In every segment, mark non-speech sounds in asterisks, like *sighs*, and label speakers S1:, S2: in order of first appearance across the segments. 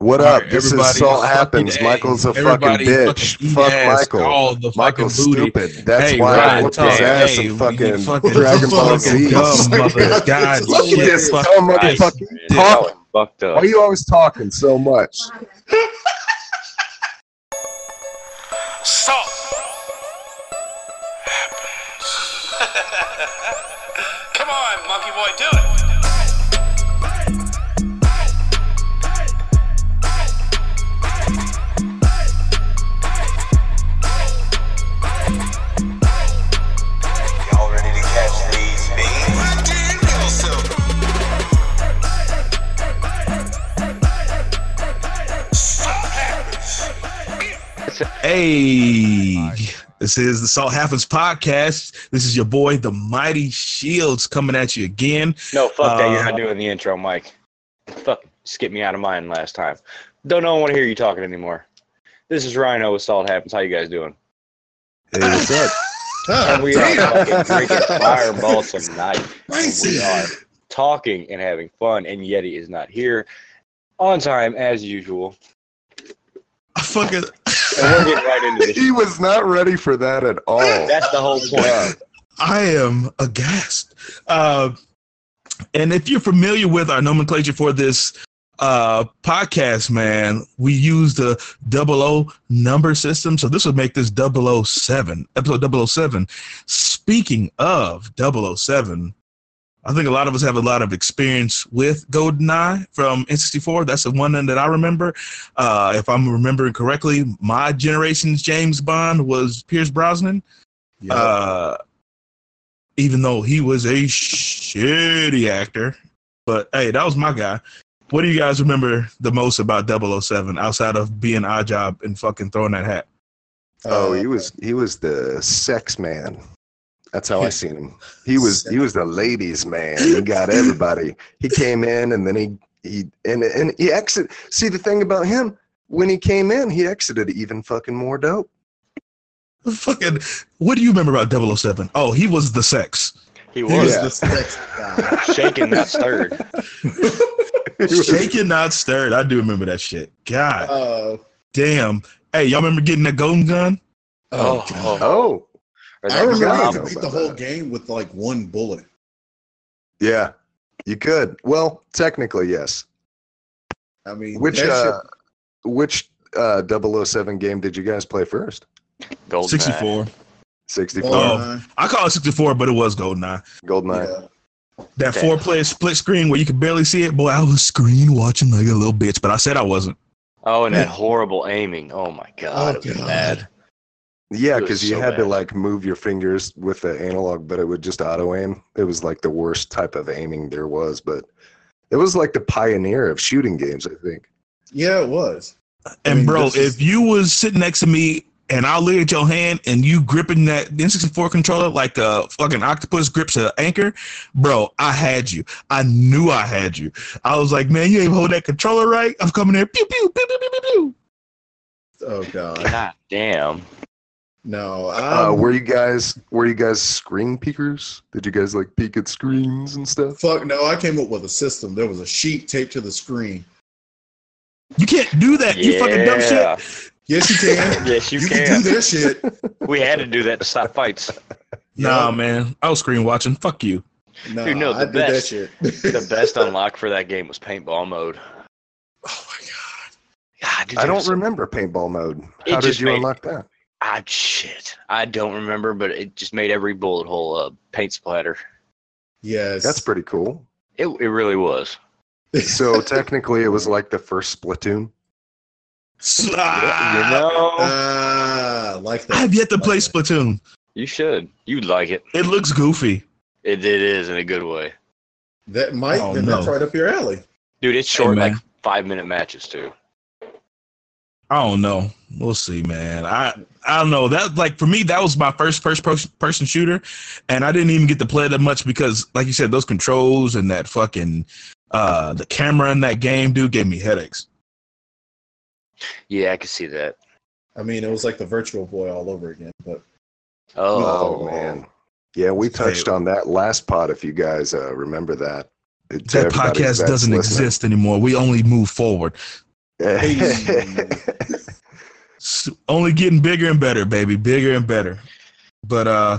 S1: What
S2: All
S1: up?
S2: right,
S1: this is
S2: everybody,
S1: Salt Happens.
S2: A.
S1: Michael's a fucking
S2: Everybody
S1: bitch.
S2: fucking eat
S1: Fuck Michael.
S2: call the fucking
S1: Michael's stupid. That's
S2: Hey,
S1: why I
S2: Ryan,
S1: whooped
S2: talk-
S1: his ass
S2: hey,
S1: in fucking,
S2: fucking
S1: Dragon Ball
S2: fucking
S1: Z.
S2: dumb. *laughs* *laughs* God,
S1: Look at
S2: shit,
S1: this dumb motherfucker.
S3: Man,
S1: Talk.
S3: that was fucked up.
S1: Why are you always talking so much?
S4: Salt
S2: Hey, this is the Salt Happens podcast. This is your boy, the Mighty Shields, coming at you again.
S3: No, fuck that. You're
S2: Uh,
S3: not doing the intro, Mike. Fuck, skip me out of mine last time. Don't know. want to hear you talking anymore. This is Rhino with Salt Happens. How you guys doing?
S1: Hey, what's up? *laughs*
S3: And we are fucking drinking *laughs* Fireball tonight. And we are talking and having fun. And Yeti is not here on time as usual.
S2: I fucking,
S3: And we're getting right into this. *laughs*
S1: he was not ready for that at all.
S3: That's the whole point.
S2: I am aghast. Uh, and if you're familiar with our nomenclature for this uh, podcast, man, we use the double O number system. So this would make this 007, episode 007. Speaking of 007, I think a lot of us have a lot of experience with GoldenEye from N64. That's the one that I remember. Uh, if I'm remembering correctly, my generation's James Bond was Pierce Brosnan. Uh, even though he was a shitty actor. But hey, that was my guy. What do you guys remember the most about 007 outside of being Oddjob and fucking throwing that hat?
S1: Oh,
S5: Uh,
S1: he was he was the sex man. That's how I seen him. He *laughs* was he was the ladies man. He got everybody. He came in and then he he and and he exit. See the thing about him when he came in, he exited even fucking more dope.
S2: Fucking, what do you remember about 007? Oh, he was the sex.
S3: He
S5: He
S3: was
S5: was
S1: Yeah.
S5: the sex guy. *laughs*
S3: shaking, not stirred. *laughs*
S1: He was-
S2: Shaken, not stirred. I do remember that shit. God
S5: Uh,
S2: damn. Hey, y'all remember getting that golden gun?
S3: Oh,
S5: God.
S3: oh.
S1: oh
S3: Or
S5: I
S3: that
S5: remember
S1: guy
S5: you
S1: know
S5: could beat the whole
S1: that.
S5: game with like one bullet.
S1: yeah, you could. Well, technically yes.
S5: I mean,
S1: Which
S5: that
S1: uh, which uh 007 game did you guys play first?
S3: Golden
S2: 64.
S5: shit,
S1: 64.
S2: Oh. I call it 64, but it was GoldenEye.
S1: Goldeneye.
S5: yeah.
S2: That
S3: Okay.
S2: four player split screen where you could barely see it. Boy, I was screen watching like a little bitch, but I said I wasn't.
S3: Oh, and that horrible aiming. Oh my god,
S5: Oh,
S3: it was
S5: God.
S3: bad.
S1: Yeah, because you
S3: so
S1: had to like move your fingers with the analog, but it would just auto aim. It was like the worst type of aiming there was, but it was like the pioneer of shooting games, I think.
S5: Yeah, it was.
S2: And
S5: mean,
S2: bro,
S5: this is-
S2: if you was sitting next to me and I look at your hand and you gripping that N64 controller like a fucking octopus grips an anchor, bro, I had you. I knew I had you. I was like, man, you ain't hold that controller right. I'm coming there, pew pew pew pew pew pew. pew.
S5: Oh god,
S3: God damn.
S5: No.
S1: Uh,
S5: Um,
S1: were you guys were you guys screen peekers? Did you guys like peek at screens and stuff?
S5: fuck no. I came up with a system. There was a sheet taped to the screen.
S2: You can't do that. You fucking dumb shit.
S5: Yes, you can. *laughs*
S3: Yes, you,
S5: you
S3: can.
S5: can do that shit.
S3: We had to do that to stop fights.
S2: Nah,
S5: Yeah.
S2: man. I was screen watching. Fuck you.
S5: No,
S3: Dude, no, the
S5: did that
S3: best- The *laughs* best unlock for that game was paintball mode.
S5: Oh my god.
S3: God, dude,
S1: I don't
S3: was
S1: remember paintball mode.
S3: It
S1: How did you
S3: made-
S1: unlock that?
S3: Ah, shit. I don't remember, but it just made every bullet hole a paint splatter.
S5: Yes.
S1: That's pretty cool.
S3: It, it really was.
S1: So *laughs* technically, it was like the first Splatoon.
S2: Ah,
S3: you know,
S5: I like that.
S2: I have yet to
S5: Like
S2: play
S5: that.
S2: Splatoon.
S3: you should. You'd like it.
S2: It looks goofy.
S3: It, it is in a good way.
S5: That might.
S2: Oh,
S5: then that's right up your alley.
S3: Dude, it's short,
S2: man.
S3: like five minute matches, too.
S2: I don't know. We'll see, man. I I don't know. That like for me, that was my first first person person shooter, and I didn't even get to play that much because, like you said, those controls and that fucking uh the camera in that game, dude, gave me headaches.
S3: Yeah, I can see that.
S5: I mean, it was like the Virtual Boy all over again. But
S3: Oh,
S1: Oh man, yeah, we touched on that last pod. If you guys uh, remember that, It-
S2: That podcast doesn't
S1: listening.
S2: exist anymore. We only move forward. *laughs* Only getting bigger and better, baby, bigger and better. But uh,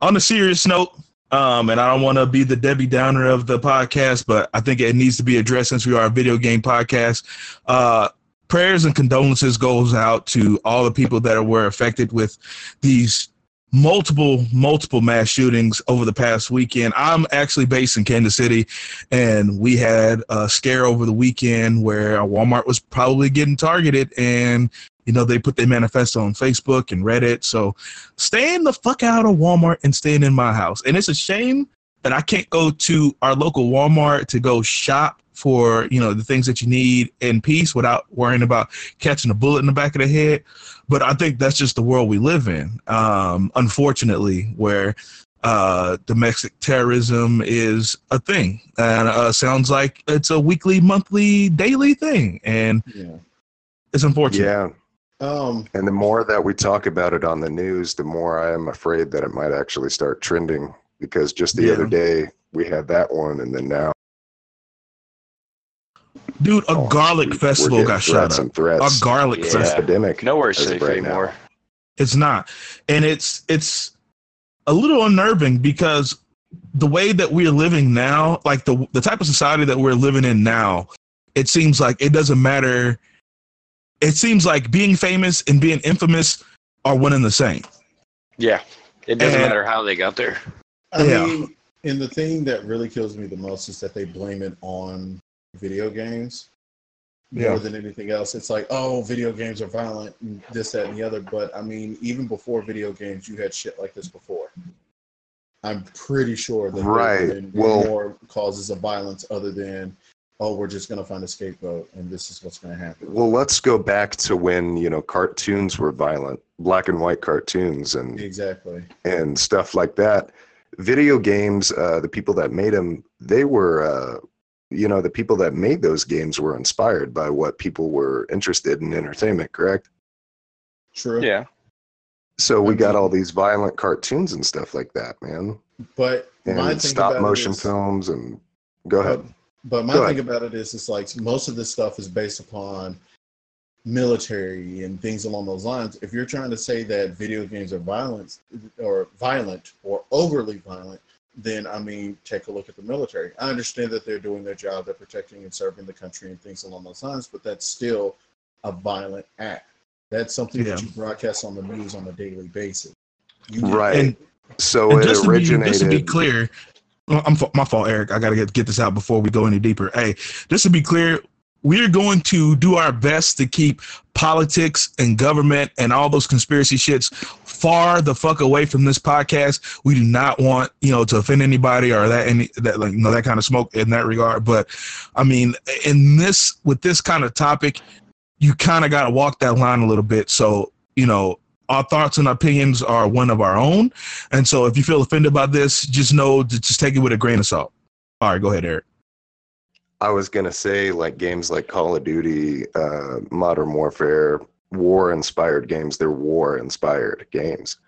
S2: on a serious note, um, and I don't want to be the Debbie Downer of the podcast, but I think it needs to be addressed since we are a video game podcast. Uh, prayers and condolences goes out to all the people that were affected with these multiple multiple mass shootings over the past weekend. I'm actually based in kansas city and we had a scare over the weekend where walmart was probably getting targeted and you know they put their manifesto on facebook and reddit. So staying the fuck out of walmart and staying in my house. And it's a shame that i can't go to our local walmart to go shop for you know the things that you need in peace without worrying about catching a bullet in the back of the head but i think that's just the world we live in um, unfortunately where uh, domestic terrorism is a thing and uh, sounds like it's a weekly monthly daily thing and
S5: Yeah.
S2: it's unfortunate
S1: yeah.
S5: Um,
S1: And the more that we talk about it on the news, the more I am afraid that it might actually start trending. Because just the
S2: Yeah.
S1: other day we had that one, and then now
S2: dude a
S1: oh,
S2: garlic
S1: we-
S2: festival got shut
S1: threats
S2: up a garlic
S3: Yeah.
S2: Festival
S1: epidemic.
S3: Nowhere's
S1: as
S3: safe
S1: right now.
S3: anymore.
S2: It's not. And it's it's a little unnerving because the way that we're living now, like the the type of society that we're living in now, it seems like it doesn't matter. It seems like being famous and being infamous are one and the same.
S3: Yeah. It doesn't
S2: And-
S3: matter how they got there.
S5: I
S2: Yeah.
S5: mean, and the thing that really kills me the most is that they blame it on video games more
S2: Yeah.
S5: than anything else. It's like, oh, video games are violent, and this, that, and the other. But I mean, even before video games, you had shit like this before. I'm pretty sure that there
S1: Right.
S5: have been
S1: Well-
S5: more causes of violence other than, oh, we're just going to find a scapegoat, and this is what's going to happen.
S1: Well, let's go back to when you know cartoons were violent, black and white cartoons, and
S5: Exactly.
S1: and stuff like that. Video games, uh, the people that made them, they were, uh, you know, the people that made those games were inspired by what people were interested in entertainment, correct?
S5: True.
S3: Yeah.
S1: So we got all these violent cartoons and stuff like that, man,
S5: But
S1: and
S5: thing
S1: stop motion
S5: is-
S1: films. And go ahead.
S5: But my
S1: Go
S5: thing
S1: ahead.
S5: about it is, it's like most of this stuff is based upon military and things along those lines. If you're trying to say that video games are violent or violent or overly violent, then I mean, take a look at the military. I understand that they're doing their job, they're protecting and serving the country and things along those lines, but that's still a violent act. That's something that you broadcast on the news on a daily basis. You did-
S1: Right.
S2: And,
S1: so
S2: and
S1: it
S2: just, to be,
S1: originated.
S2: just to be clear, oh, I'm my fault, Eric. I gotta get get this out before we go any deeper. Hey, just to be clear, we're going to do our best to keep politics and government and all those conspiracy shits far the fuck away from this podcast. We do not want you know to offend anybody or that any that like you know that kind of smoke in that regard. But I mean, in this with this kind of topic, you kind of got to walk that line a little bit. So you know. Our thoughts and opinions are one of our own, and so if you feel offended by this, just know to just take it with a grain of salt. All right, go ahead, Eric.
S1: I was gonna say like games like Call of Duty, uh, Modern Warfare, war-inspired games. They're war-inspired games.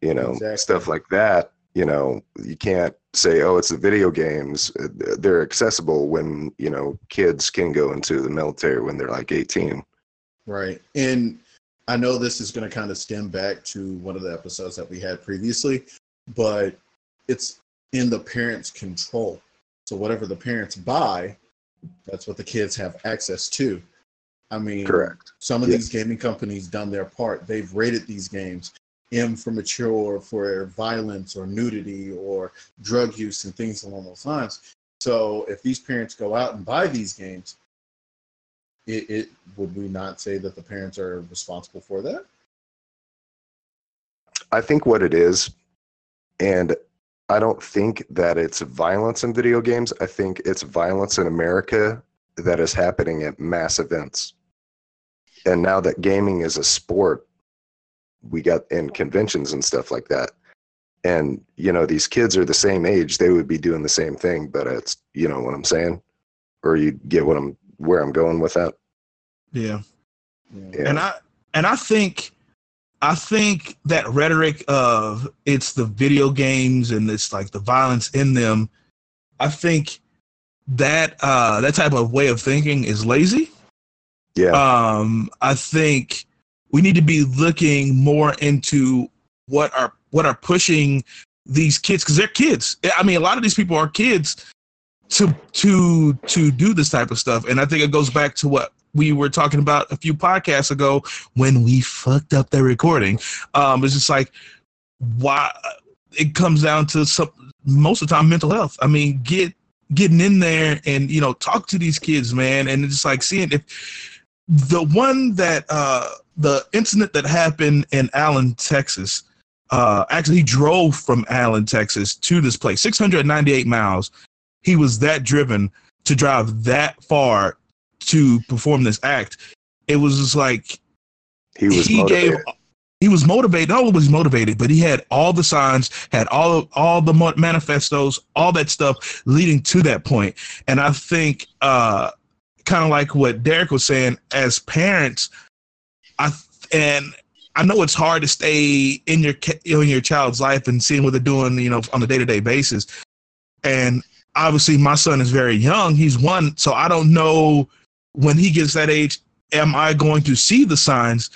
S1: You know,
S5: Exactly.
S1: stuff like that. You know, you can't say, "Oh, it's the video games." Uh, They're accessible when you know kids can go into the military when they're like 18.
S5: Right. And I know this is going to kind of stem back to one of the episodes that we had previously, but it's in the parents' control. So whatever the parents buy, that's what the kids have access to. I mean,
S1: Correct.
S5: some of
S1: Yes.
S5: these gaming companies done their part. They've rated these games M for mature, for violence or nudity or drug use and things along those lines. So if these parents go out and buy these games, it, it would we not say that the parents are responsible for that?
S1: I think what it is, and I don't think that it's violence in video games. I think it's violence in America that is happening at mass events. And now that gaming is a sport, we got in conventions and stuff like that. And, you know, these kids are the same age, they would be doing the same thing, but it's, you know what I'm saying? Or you get what I'm, where I'm going with that?
S2: Yeah.
S5: Yeah.
S1: Yeah.
S2: And I and I think I think that rhetoric of it's the video games and it's like the violence in them, I think that uh that type of way of thinking is lazy.
S1: Yeah.
S2: Um, I think we need to be looking more into what are what are pushing these kids because they're kids. I mean, a lot of these people are kids to to to do this type of stuff, and I think it goes back to what we were talking about a few podcasts ago when we fucked up the recording. Um, it's just like why it comes down to some most of the time mental health. I mean, get getting in there and you know talk to these kids, man, and it's like seeing if the one that uh the incident that happened in Allen, Texas. Uh, actually, he drove from Allen, Texas, to this place, 698 miles. He was that driven to drive that far to perform this act. It was just like
S1: he was motivated.
S2: he was motivated. Not only was he motivated, but he had all the signs, had all of, all the manifestos, all that stuff leading to that point. And I think, uh, kind of like what Derek was saying, as parents, I and I know it's hard to stay in your in your child's life and seeing what they're doing, you know, on a day to day basis. And obviously, my son is very young; he's one, so I don't know when he gets that age, am I going to see the signs?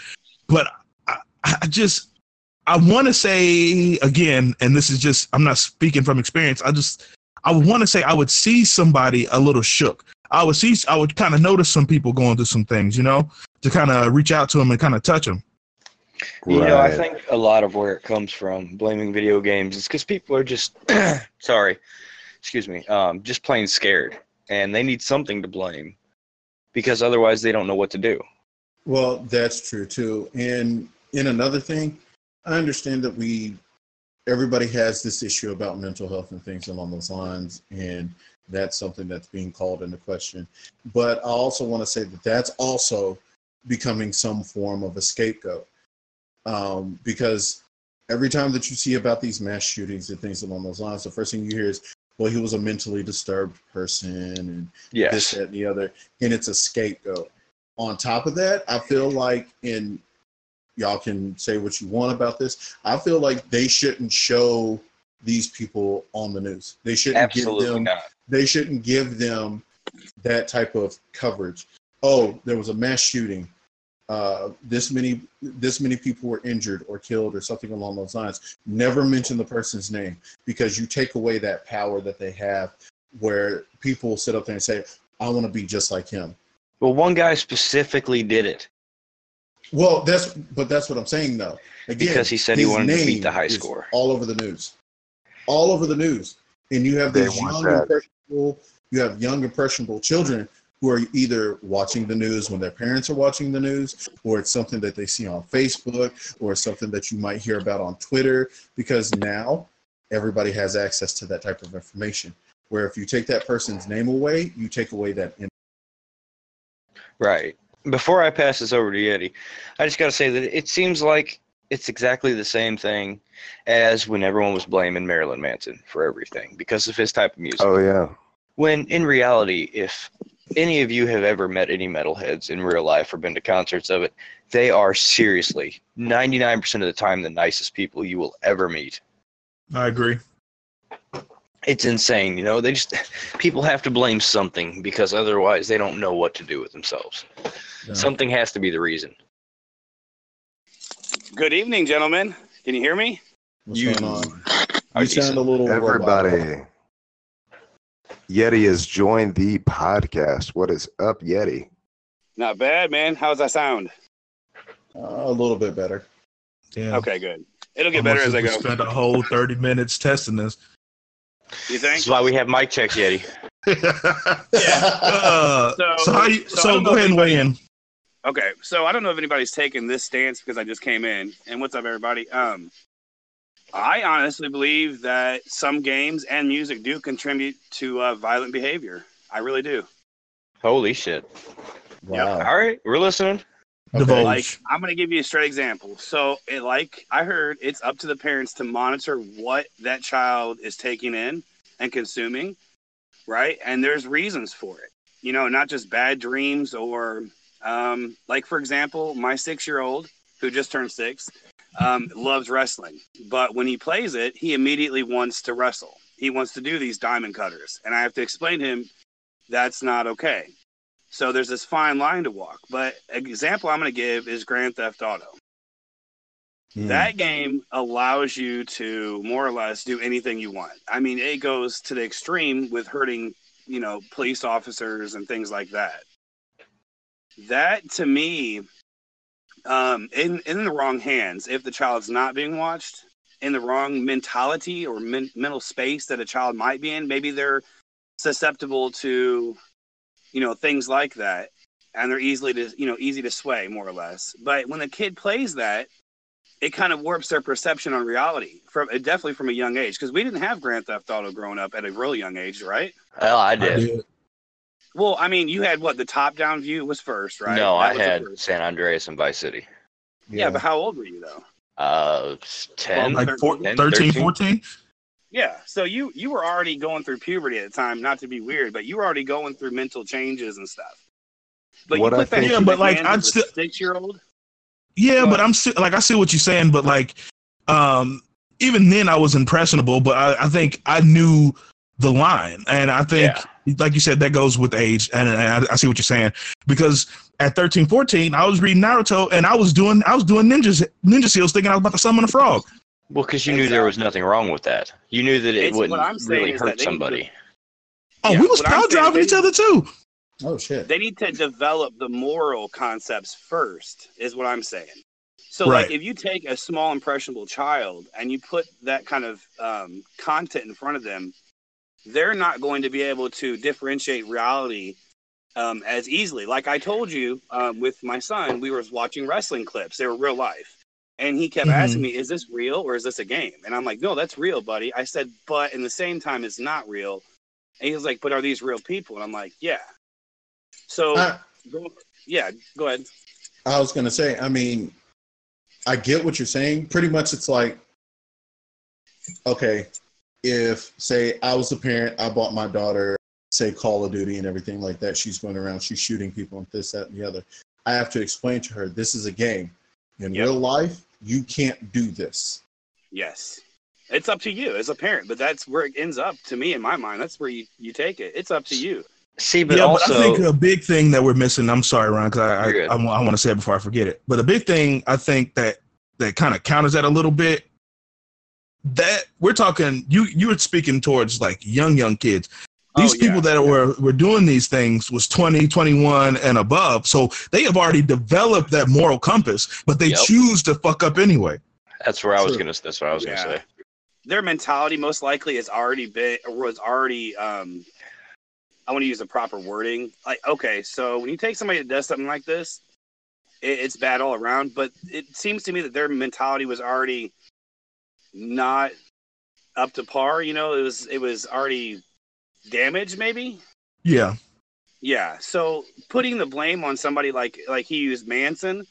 S2: But I, I just I want to say again, and this is just I'm not speaking from experience. I just I want to say I would see somebody a little shook. I would see I would kind of notice some people going through some things, you know, to kind of reach out to them and kind of touch them.
S3: You know, I think a lot of where it comes from, blaming video games, is because people are just, *clears throat* sorry, excuse me, um, just plain scared, and they need something to blame, because otherwise they don't know what to do.
S5: Well, that's true too. And in another thing, I understand that we everybody has this issue about mental health and things along those lines, and that's something that's being called into question. But I also want to say that that's also becoming some form of a scapegoat, um, because every time that you see about these mass shootings and things along those lines, the first thing you hear is, "Well, he was a mentally disturbed person," and this, that, and the other, and it's a scapegoat. On top of that, I feel like, and y'all can say what you want about this, I feel like they shouldn't show these people on the news. They shouldn't give them.
S3: not.
S5: They shouldn't give them that type of coverage. Oh, there was a mass shooting. Uh, this many this many people were injured or killed or something along those lines. Never mention the person's name because you take away that power that they have, where people sit up there and say, "I want to be just like him."
S3: Well, one guy specifically did it
S5: Well, that's but that's what I'm saying though. Again,
S3: because he said he wanted to beat the high score.
S5: All over the news, all over the news, and you have
S1: They
S5: these young impressionable, you have young impressionable children who are either watching the news when their parents are watching the news, or it's something that they see on Facebook, or something that you might hear about on Twitter. Because now everybody has access to that type of information. Where if you take that person's name away, you take away that. In-
S3: Right. Before I pass this over to Yeti, I just got to say that it seems like it's exactly the same thing as when everyone was blaming Marilyn Manson for everything because of his type of music.
S1: Oh yeah.
S3: When in reality, if any of you have ever met any metalheads in real life or been to concerts of it, they are seriously 99% of the time the nicest people you will ever meet.
S2: I agree.
S3: It's insane, you know. They just *laughs* people have to blame something because otherwise they don't know what to do with themselves.
S5: No.
S3: Something has to be the reason.
S6: Good evening, gentlemen. Can you hear me?
S5: What's
S3: You
S5: going on?
S3: are
S5: You sound a little robot.
S1: Everybody. Yeti has joined the podcast. What is up, Yeti?
S6: Not bad, man. How's that sound?
S5: Uh, a little bit better.
S2: Yeah.
S6: Okay, good. It'll get better as I
S2: we
S6: go.
S2: Spent a whole thirty minutes testing this.
S6: You think?
S3: is why we have mic checks, Yeti. *laughs*
S2: Uh,
S6: So-
S2: so, how you,
S6: so
S2: so go ahead and weigh in.
S6: Okay, so I don't know if anybody's taken this stance because I just came in. And what's up, everybody? Um, I honestly believe that some games and music do contribute to uh, violent behavior. I really do.
S3: Holy shit.
S5: Wow.
S3: All right, we're listening.
S5: Okay.
S6: Like, I'm going to give you a straight example. So, it, like I heard, it's up to the parents to monitor what that child is taking in and consuming, right? And there's reasons for it. You know, not just bad dreams or, um, like, for example, my six year old who just turned six um, loves wrestling. But when he plays it, he immediately wants to wrestle. He wants to do these diamond cutters. And I have to explain to him that's not okay. So there's this fine line to walk. But example I'm going to give is Grand Theft Auto.
S5: Hmm.
S6: That game allows you to more or less do anything you want. I mean, it goes to the extreme with hurting, you know, police officers and things like that. That to me, um, in in the wrong hands, if the child's not being watched, in the wrong mentality or men- mental space that a child might be in, maybe they're susceptible to, you know, things like that, and they're easily to, you know, easy to sway more or less. But when the kid plays that, it kind of warps their perception on reality from definitely from a young age because we didn't have Grand Theft Auto growing up at a really young age, right?
S3: Well, I
S2: I
S3: did.
S2: Did.
S6: Well, I mean, you had what the top-down view was first, right?
S3: No,
S6: That
S3: I had. San Andreas and Vice City.
S6: Yeah. but how old were you though?
S3: Uh, 10.
S2: Like four,
S3: 10,
S2: 13,
S3: 13?
S2: 14?
S6: Yeah, so you you were already going through puberty at the time. Not to be weird, but you were already going through mental changes and stuff. But
S1: What
S6: you
S1: I
S6: put that
S1: think-
S2: Yeah, but, like,
S6: I'm
S2: still-
S6: six-year-old.
S2: Yeah,
S6: Go
S2: but. I'm si- like I see what you're saying, but like um even then I was impressionable, but I, I think I knew the line, and I think like you said that goes with age, and, and I, I see what you're saying because at 13, 14, I was reading Naruto, and I was doing I was doing ninjas ninja seals, thinking I was about to summon a frog.
S3: Well, because you knew there was nothing wrong with that. You knew that it
S6: It's-
S3: wouldn't
S6: I'm
S3: really
S6: is
S3: hurt
S6: that they need to-
S3: somebody.
S2: Oh,
S6: Yeah,
S2: we was
S6: what I'm
S2: power driving
S6: they-
S2: each other too.
S5: Oh shit.
S6: They need to develop the moral concepts first, is what I'm saying. So,
S2: Right.
S6: like, if you take a small impressionable child and you put that kind of um, content in front of them, they're not going to be able to differentiate reality um, as easily. Like I told you um, with my son, we were watching wrestling clips; they were real life, and he kept
S2: Mhm.
S6: asking me, "Is this real or is this a game?" And I'm like, "No, that's real, buddy." I said, "But in the same time, it's not real." And he was like, "But are these real people?" And I'm like, "Yeah." So,
S5: I,
S6: go, yeah, go ahead.
S5: I was gonna say, I mean, I get what you're saying. Pretty much, it's like, okay, if say I was a parent, I bought my daughter, say Call of Duty and everything like that. She's going around, she's shooting people and this, that, and the other. I have to explain to her this is a game. In
S6: Yep.
S5: real life, you can't do this.
S6: Yes. It's up to you as a parent, but that's where it ends up to me in my mind. That's where you, you take it. It's up to you.
S3: See, but
S2: yeah,
S3: also,
S2: but I think a big thing that we're missing. I'm sorry, Ron, because I I,
S3: You're.
S2: I, want to say it before I forget it. But a big thing I think that that kind of counters that a little bit. That we're talking, you you were speaking towards like young young kids. These
S6: Oh,
S2: people
S6: yeah.
S2: that were were doing these things was 20, 21 and above. So they have already developed that moral compass, but they
S3: Yep.
S2: choose to fuck up anyway.
S3: that's where I was gonna. That's what I was
S6: Yeah.
S3: gonna say.
S6: Their mentality most likely has already been or was already um I want to use the proper wording. Like, okay, so when you take somebody that does something like this, it, it's bad all around. But it seems to me that their mentality was already not up to par. You know, it was it was already damaged, maybe.
S2: Yeah.
S6: Yeah. So putting the blame on somebody like like he used Manson,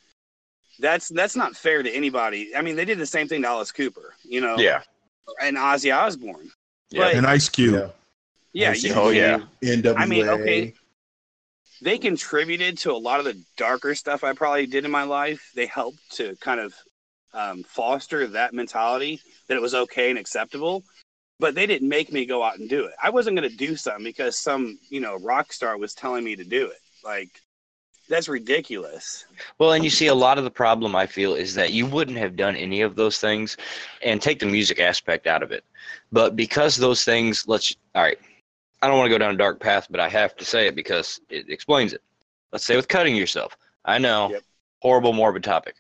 S6: that's that's not fair to anybody. I mean, they did the same thing to Alice Cooper, you know,
S3: Yeah.
S6: and Ozzy Osbourne.
S3: Yeah.
S6: But-
S2: And Ice Cube.
S5: Yeah.
S6: Yeah.
S5: Ice
S6: You,
S3: Oh, yeah.
S5: NWA.
S6: I mean, okay. They contributed to a lot of the darker stuff I probably did in my life. They helped to kind of um, foster that mentality that it was okay and acceptable. But they didn't make me go out and do it. I wasn't going to do something because some, you know, rock star was telling me to do it. Like, that's ridiculous.
S3: Well, and you see, a lot of the problem I feel is that you wouldn't have done any of those things, and take the music aspect out of it. But because those things, let's all right. I don't want to go down a dark path, but I have to say it because it explains it. Let's say with cutting yourself. I know,
S6: Yep.
S3: horrible, morbid topic.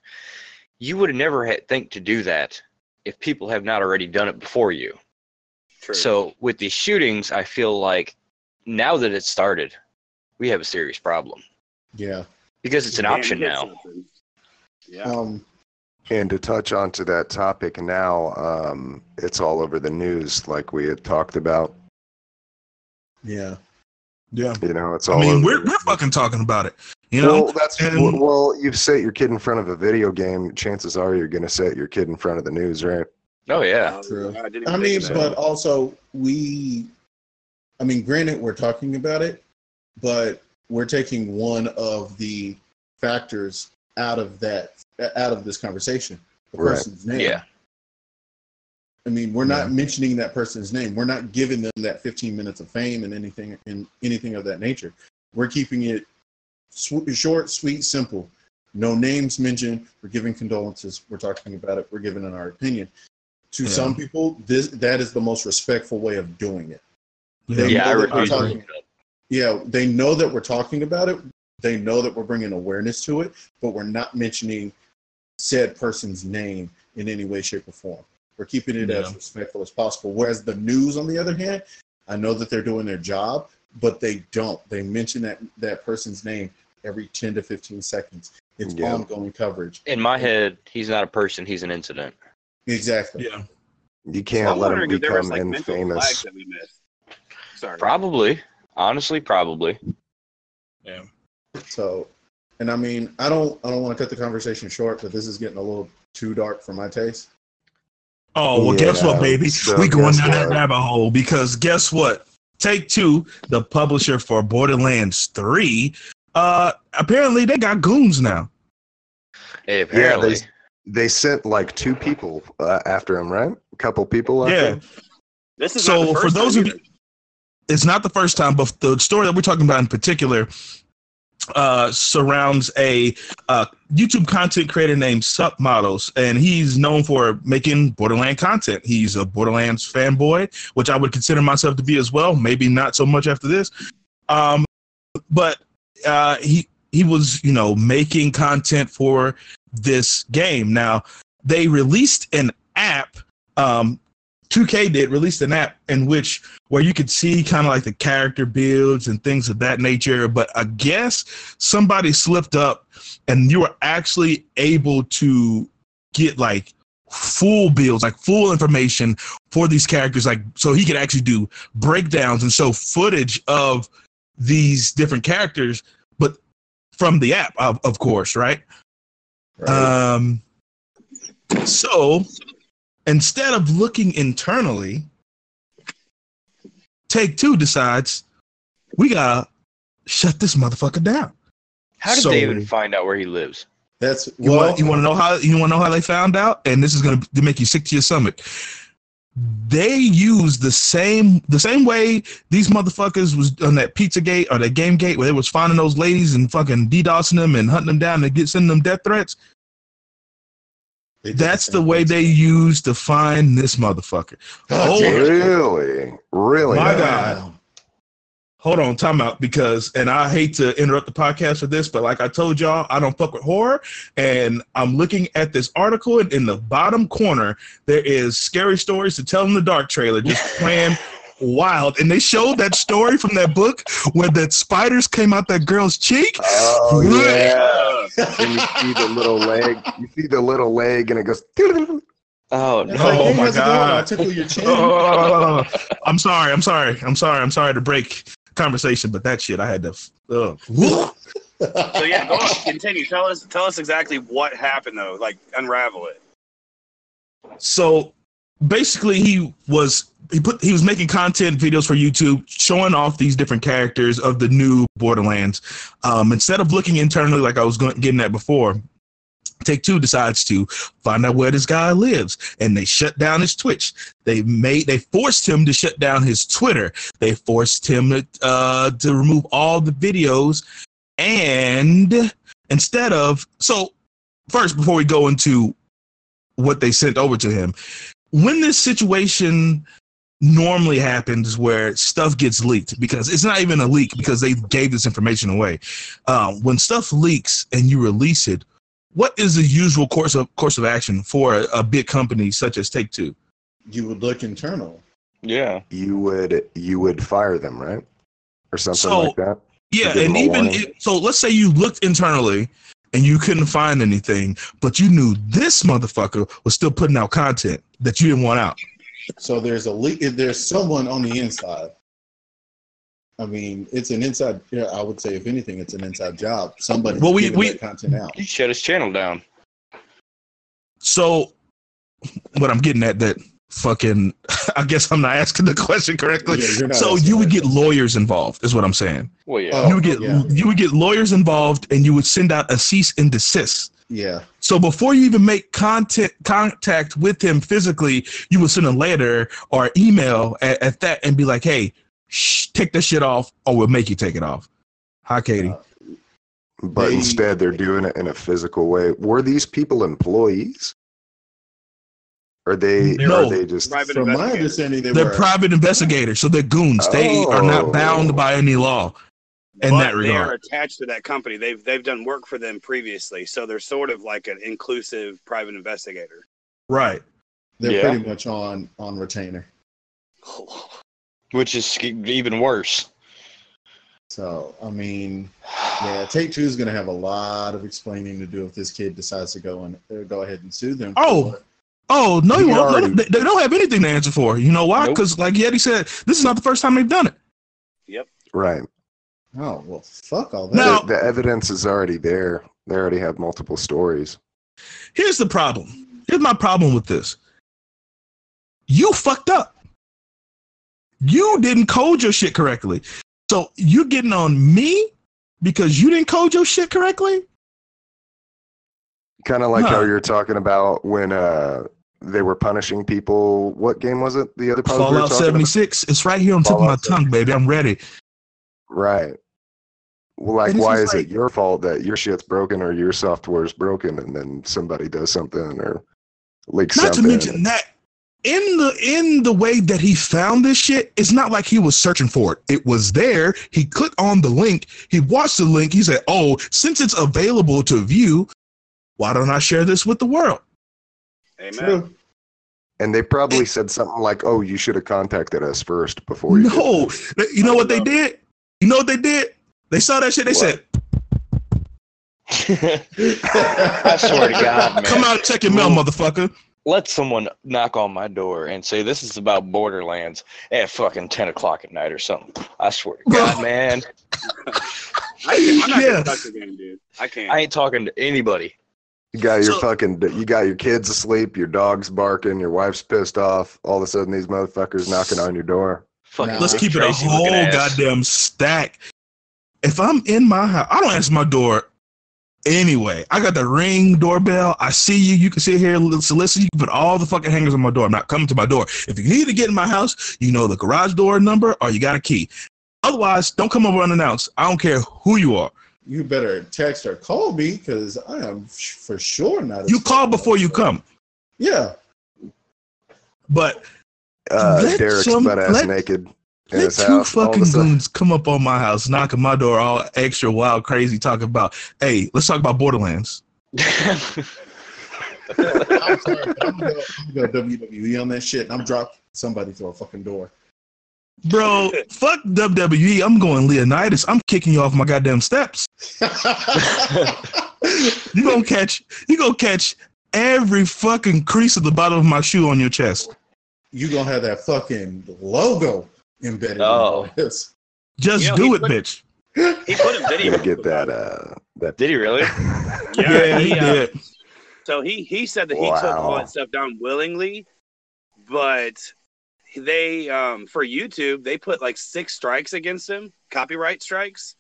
S3: You would have never had, think to do that if people have not already done it before you.
S6: True.
S3: So with these shootings, I feel like now that it's started, we have a serious problem
S5: Yeah.
S3: because it's an
S6: Damn
S3: option now.
S6: something. Yeah.
S5: Um,
S1: And to touch onto that topic now, um, it's all over the news, like we had talked about.
S5: yeah.
S2: Yeah.
S1: You know, it's all.
S2: I mean,
S1: over
S2: we're
S1: the-
S2: we're fucking talking about it. You know?
S1: well, that's
S2: and-
S1: well. You set your kid in front of a video game. Chances are you're going to set your kid in front of the news, right?
S3: Oh yeah.
S6: Oh,
S5: True.
S6: I,
S5: I mean,
S6: think that.
S5: but also we, I mean, granted, we're talking about it, but we're taking one of the factors out of that, out of this conversation. The
S1: Right.
S5: person's name.
S3: Yeah.
S5: I mean, we're not mentioning that person's name. We're not giving them that 15 minutes of fame and anything and anything of that nature. We're keeping it Sw- short, sweet, simple. No names mentioned. We're giving condolences. We're talking about it. We're giving in our opinion. To
S2: Yeah.
S5: some people, this that is the most respectful way of doing it.
S2: Yeah.
S5: They
S3: Yeah, I
S5: know that we're
S3: agree.
S5: talking- yeah, they know that we're talking about it. They know that we're bringing awareness to it, but we're not mentioning said person's name in any way, shape, or form. We're keeping it as respectful as possible. Whereas the news, on the other hand, I know that they're doing their job, but they don't. They mention that that person's name every 10 to 15 seconds. It's
S1: Yeah.
S5: ongoing coverage.
S3: In my head, he's not a person; he's an incident.
S5: Exactly.
S2: Yeah.
S1: You can't let him
S6: wondering if there was
S1: become
S6: like
S1: infamous.
S6: that we missed. Sorry.
S3: Probably, honestly, probably.
S2: Yeah.
S5: So, and I mean, I don't, I don't want to cut the conversation short, but this is getting a little too dark for my taste.
S2: Oh well, guess what, baby?
S1: so
S2: we going
S1: guess
S2: down that rabbit hole because guess what? Take Two, the publisher for Borderlands Three, uh, apparently they got goons now.
S3: Hey, apparently,
S1: they- They sent like two people uh, after him, right? A couple people after
S2: Yeah.
S1: him.
S6: This is
S2: So for those
S6: time
S2: of you, it's not the first time, but the story that we're talking about in particular uh, surrounds a uh, YouTube content creator named SupMatto, and he's known for making Borderland content. He's a Borderlands fanboy, which I would consider myself to be as well. Maybe not so much after this, um, but uh, he he was you know making content for this game. Now they released an app. Um, 2K did released an app in which where you could see kind of like the character builds and things of that nature. But I guess somebody slipped up and you were actually able to get like full builds, like full information for these characters, like so he could actually do breakdowns and show footage of these different characters, but from the app, of, of course, right?
S5: Right?
S2: Um, so instead of looking internally, Take Two decides we gotta shut this motherfucker down.
S3: how did
S2: so-
S3: they even find out where he lives?
S5: That's
S2: You
S5: well.
S2: want you want to know how you want to know how they found out, and this is gonna make you sick to your stomach. They use the same the same way these motherfuckers was on that Pizza Gate or that Game Gate where they was finding those ladies and fucking DDoSing them and hunting them down and get sending them death threats. That's the way they used to find this motherfucker. Oh.
S1: Really? Really?
S2: My? God. Hold on, time out because, and I hate to interrupt the podcast for this, but like I told y'all, I don't fuck with horror. And I'm looking at this article, and in the bottom corner, there is Scary Stories to Tell in the Dark trailer just *laughs* playing wild. And they showed that story from that book where the spiders came out that girl's cheek.
S1: Oh yeah.
S6: Uh,
S1: and you see the little leg. You see the little leg, and it goes.
S3: Oh no!
S5: like,
S2: Oh, my
S5: how's it going?
S2: God.
S5: I tickle your chin.
S2: Oh, *laughs* I'm sorry, I'm sorry, I'm sorry, I'm sorry to break conversation, but that shit I had to. Ugh.
S6: so yeah, go on, continue. Tell us, tell us exactly what happened though. Like unravel it.
S2: so basically he was he put he was making content videos for YouTube showing off these different characters of the new Borderlands. Um, instead of looking internally like I was going, getting at before, Take Two decides to find out where this guy lives, and they shut down his Twitch. They made they forced him to shut down his Twitter. They forced him to uh, to remove all the videos, and instead of so first before we go into what they sent over to him, when this situation normally happens where stuff gets leaked because it's not even a leak because they gave this information away. Um, when stuff leaks and you release it, what is the usual course of course of action for a, a big company such as Take Two?
S5: you would look internal.
S3: Yeah,
S1: You would you would fire them, right? Or something
S2: So-
S1: like that.
S2: Yeah, and even
S1: warning.
S2: it, so, let's say you looked internally and you couldn't find anything, but you knew this motherfucker was still putting out content that you didn't want out.
S5: So there's a leak. There's someone on the inside. I mean, it's an inside. Yeah, I would say if anything, it's an inside job. Somebody
S2: Well, we- we-
S5: content out.
S3: you shut his channel down.
S2: So, what I'm getting at that fucking, *laughs* I guess I'm not asking the question correctly.
S5: Yeah,
S2: so you would get lawyers involved, is what I'm saying.
S3: Well, yeah.
S5: Oh.
S2: you would get
S5: yeah.
S2: you would get lawyers involved, and you would send out a cease and desist.
S5: Yeah,
S2: So before you even make contact contact with him physically, you would send a letter or email at, at that and be like, "Hey, shh, take this shit off, or we'll make you take it off." Hi, Katie.
S5: Uh,
S1: but
S5: They-
S1: instead they're doing it in a physical way. Were these people employees? Are they?
S2: No.
S1: Are they just
S6: private
S5: from my understanding they
S2: they're
S5: were
S2: private investigators, so they're goons. They are not
S1: Oh.
S2: bound by any law in
S6: but
S2: that
S6: they are
S2: regard.
S6: attached to that company. They've they've done work for them previously, so they're sort of like an inclusive private investigator.
S2: Right.
S5: they're
S3: Yeah.
S5: pretty much on on retainer. *laughs*
S3: Which is even worse.
S5: So I mean, yeah, Take Two is going to have a lot of explaining to do if this kid decides to go and uh, go ahead and sue them.
S2: Oh.
S5: For-
S2: Oh no,
S1: He
S2: you won't.
S1: Already-
S2: they, they don't have anything to answer for. You know why?
S3: Nope.
S2: Because, like Yeti said, this is not the first time they've done it. Yep.
S1: Right.
S5: oh well, fuck all that.
S2: Now-
S1: the, the evidence is already there. They already have multiple stories.
S2: Here's the problem. Here's my problem with this. You fucked up. You didn't code your shit correctly. So you're getting on me because you didn't code your shit correctly?
S1: Kind of like
S2: Huh.
S1: how you're talking about when uh they were punishing people. What game was it? The other part
S2: Fallout 76. It's right here on top of my
S1: Fallout
S2: tongue, baby. I'm ready.
S1: Right. Well, like, why is
S2: like-
S1: it your fault that your shit's broken or your software's broken, and then somebody does something or leaks
S2: Not to mention that in the in the way that he found this shit, it's not like he was searching for it. It was there. He clicked on the link. He watched the link. He said, "Oh, since it's available to view, why don't I share this with the world?"
S6: Amen.
S5: True.
S1: and they probably said something like, "Oh, you should have contacted us first before you."
S2: No,
S1: this."
S2: You know what they did? You know what they did? They saw that shit. They
S1: What?
S2: said, *laughs*
S3: I swear to God, man.
S2: "Come out and check your mail, motherfucker."
S3: Let someone knock on my door and say this is about Borderlands at fucking ten o'clock at night or something. I swear to God, man. *laughs* *laughs*
S6: I, am not
S2: Yeah.
S6: gonna touch the game, dude. I can't.
S3: I ain't talking to anybody.
S1: You got your
S2: So-
S1: fucking, you got your kids asleep, your dog's barking, your wife's pissed off. All of a sudden, these motherfuckers knocking on your door.
S3: Fucking
S5: Nah.
S2: Let's keep it a
S3: Tracy
S2: whole goddamn stack. If I'm in my house, I don't answer my door anyway. I got the ring doorbell. I see you. You can sit here, solicit. You can put all the fucking hangers on my door. I'm not coming to my door. If you need to get in my house, you know the garage door number or you got a key. Otherwise, don't come over unannounced. I don't care who you are.
S5: You better text or call me because I am for sure not.
S2: You call before you come.
S5: Yeah.
S2: But
S1: Uh,
S2: Let
S1: Derek's
S2: some-
S1: butt ass
S2: let-
S1: naked in
S2: let
S1: his
S2: two
S1: house.
S2: Fucking goons come up on my house, knocking my door, all extra wild, crazy, talking about, hey, let's talk about Borderlands. *laughs*
S5: I'm sorry, I'm gonna, go, I'm gonna go WWE on that shit, and I'm dropping somebody through a fucking door.
S2: Bro, fuck WWE. I'm going Leonidas. I'm kicking you off my goddamn steps. *laughs* You gonna catch you gonna catch every fucking crease at the bottom of my shoe on your chest.
S5: you gonna have that fucking logo embedded.
S3: Oh.
S5: in this.
S2: Just
S6: You know,
S2: do it,
S6: put-
S2: bitch.
S6: he put a
S1: you
S6: video.
S1: gotta get that. Uh, that.
S3: Did he really? *laughs*
S6: Yeah,
S2: he
S6: he, uh,
S2: did.
S6: So he he said that he took all that stuff down willingly, but they um for YouTube they put like six strikes against him, copyright strikes,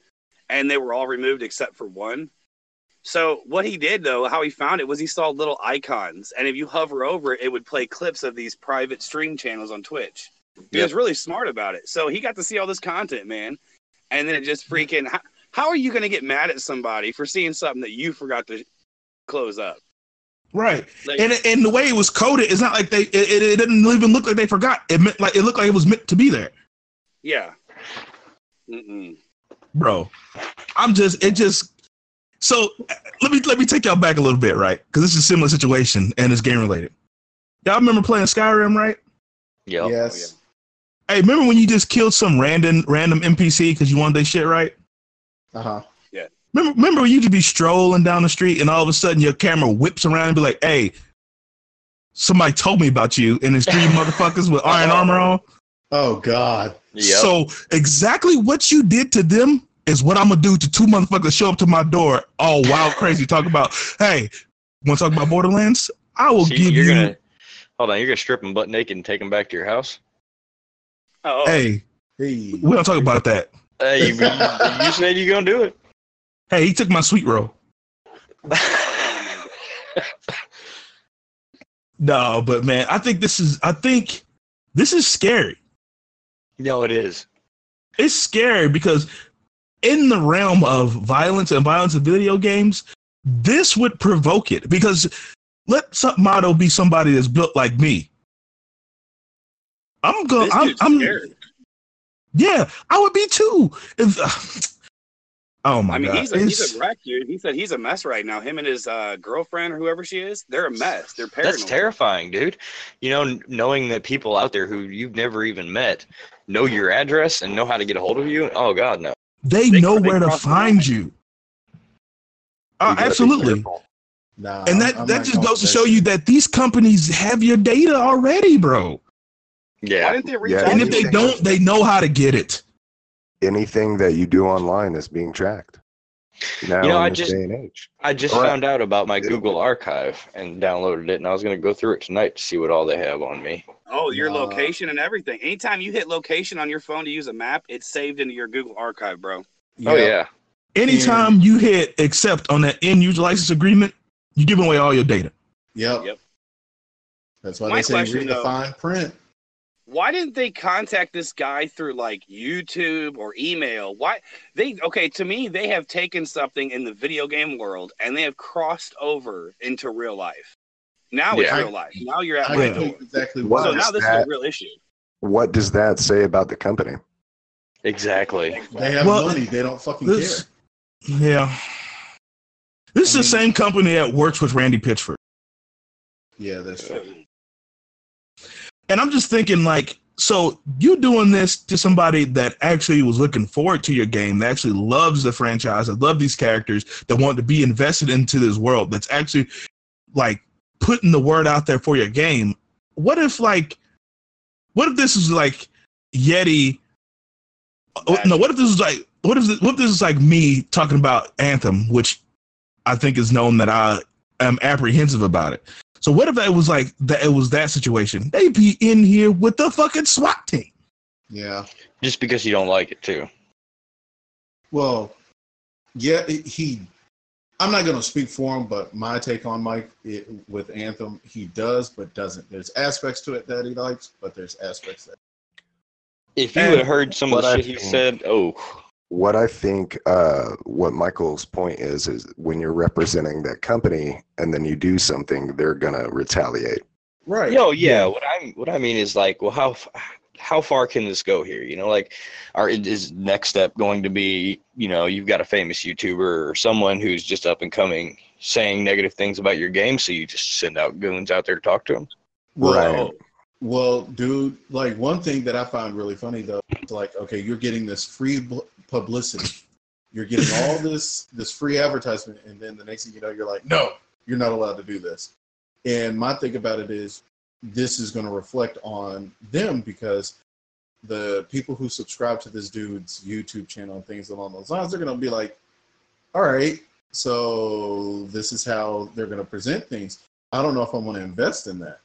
S6: and they were all removed except for one. So what he did though, how he found it was he saw little icons, and if you hover over it, it would play clips of these private stream channels on Twitch. He
S3: Yep.
S6: was really smart about it. So he got to see all this content, man. And then it just freaking how, how are you going to get mad at somebody for seeing something that you forgot to close up?
S2: Right.
S6: Like,
S2: And and the way it was coded, it's not like they it, it, it didn't even look like they forgot. It meant like it looked like it was meant to be there.
S6: yeah. Mm-mm.
S2: Bro. I'm just it just so let me let me take y'all back a little bit, right? Because this is a similar situation and it's game related. Y'all remember playing Skyrim, right?
S3: Yep.
S5: Yes.
S2: Hey, remember when you just killed some random random NPC because you wanted their shit right?
S5: Uh huh.
S2: Remember, remember when you could be strolling down the street and all of a sudden your camera whips around and be like, "Hey, somebody told me about you," and it's three *laughs* motherfuckers with iron armor on.
S5: Oh God.
S3: Yep.
S2: So exactly what you did to them is what I'm gonna do to two motherfuckers show up to my door, all wild crazy, talk about, "Hey, want to talk about Borderlands? I will
S3: So
S2: give
S3: you're
S2: you."
S3: gonna hold on. You're gonna strip them butt naked and take them back to your house.
S6: Oh,
S2: Hey,
S5: Hey.
S2: we don't talk about that.
S3: Hey, you, you said you're gonna do it.
S2: Hey, he took my sweet roll. No, but man, I think this is. I think this is scary.
S3: no, it is.
S2: it's scary because in the realm of violence and violence in video games, this would provoke it because let some motto be somebody that's built like me. I'm going. I'm, I'm yeah, I would be too. If, oh my
S6: I mean,
S2: god,
S6: he's a, he's a wreck, dude. He said he's a mess right now. Him and his uh, girlfriend or whoever she is, they're a mess. They're paranoid.
S3: That's terrifying, dude. You know, knowing that people out there who you've never even met know your address and know how to get a hold of you. Oh God, no.
S2: they,
S6: They-
S2: know
S6: they
S2: where to find you.
S1: You
S2: Uh, absolutely.
S5: Nah,
S2: and that
S5: I'm
S2: that just goes to show you that these companies have your data already, bro. Yeah.
S6: Why
S3: Yeah.
S6: didn't they reach
S1: Yeah,
S6: out
S2: And if they don't, they know how to get it.
S1: Anything that you do online is being tracked. Now
S3: You know,
S1: in
S3: I just-
S1: day and age.
S3: I just
S1: All right.
S3: found out about my Google Archive and downloaded it, and I was gonna go through it tonight to see what all they have on me.
S6: Oh, your
S5: Nah.
S6: location and everything. Anytime you hit location on your phone to use a map, it's saved into your Google Archive, bro.
S3: Oh yeah.
S2: Anytime you hit accept on that end user license agreement, you're giving away all your data.
S5: Yep.
S6: Yep.
S5: That's why
S6: My
S5: they say
S6: question,
S5: read the
S6: though-
S5: fine print.
S6: Why didn't they contact this guy through like YouTube or email? Why they okay, to me, they have taken something in the video game world and they have crossed over into real life. Now it's
S3: Yeah.
S6: real life. Now you're at
S5: I
S6: my door.
S5: exactly
S1: What
S6: So now this is a real issue.
S1: What does that say about the company?
S3: Exactly.
S5: They have
S2: Well,
S5: money. They don't fucking
S2: this-
S5: care.
S2: Yeah. This is the same company that works with Randy Pitchford.
S5: Yeah, that's true.
S2: And I'm just thinking, like, so you doing this to somebody that actually was looking forward to your game, that actually loves the franchise, that love these characters, that want to be invested into this world, that's actually like putting the word out there for your game. What if like, what if this is like Yeti? oh, No, what if this is like, what if this, what if this is like me talking about Anthem, which I think is known that I am apprehensive about it. So what if it was like that? It was that situation. They'd be in here with the fucking SWAT team.
S5: Yeah.
S3: Just because you don't like it too.
S5: Well, yeah, he. I'm not going to speak for him, but my take on Mike it, with Anthem, he does, but doesn't. There's aspects to it that he likes, but there's aspects that.
S3: If you
S2: And
S3: had heard some of
S1: what
S3: the
S1: I
S3: shit he said, oh,
S1: What I think, uh, what Michael's point is, is when you're representing that company and then you do something, they're gonna retaliate.
S5: Right.
S3: yo, yeah. What I what I mean is like, well, how how far can this go here? You know, like, are is next step going to be, you know, you've got a famous YouTuber or someone who's just up and coming saying negative things about your game, so you just send out goons out there to talk to them.
S1: Right.
S5: well, dude, like one thing that I found really funny though, is like, okay, you're getting this free publicity, you're getting all *laughs* this this free advertisement, and then the next thing you know, you're like, no, you're not allowed to do this. And my thing about it is, this is going to reflect on them because the people who subscribe to this dude's YouTube channel and things along those lines, they're going to be like, all right, so this is how they're going to present things. I don't know if I'm going to invest in that.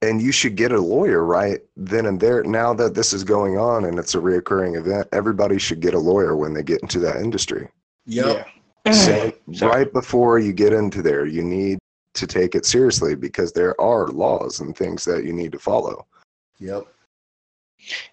S1: And you should get a lawyer right then and there. Now that this is going on and it's a reoccurring event, everybody should get a lawyer when they get into that industry.
S5: Yep. Mm.
S1: Same,
S3: Sorry.
S1: right before you get into there, you need to take it seriously because there are laws and things that you need to follow.
S5: Yep.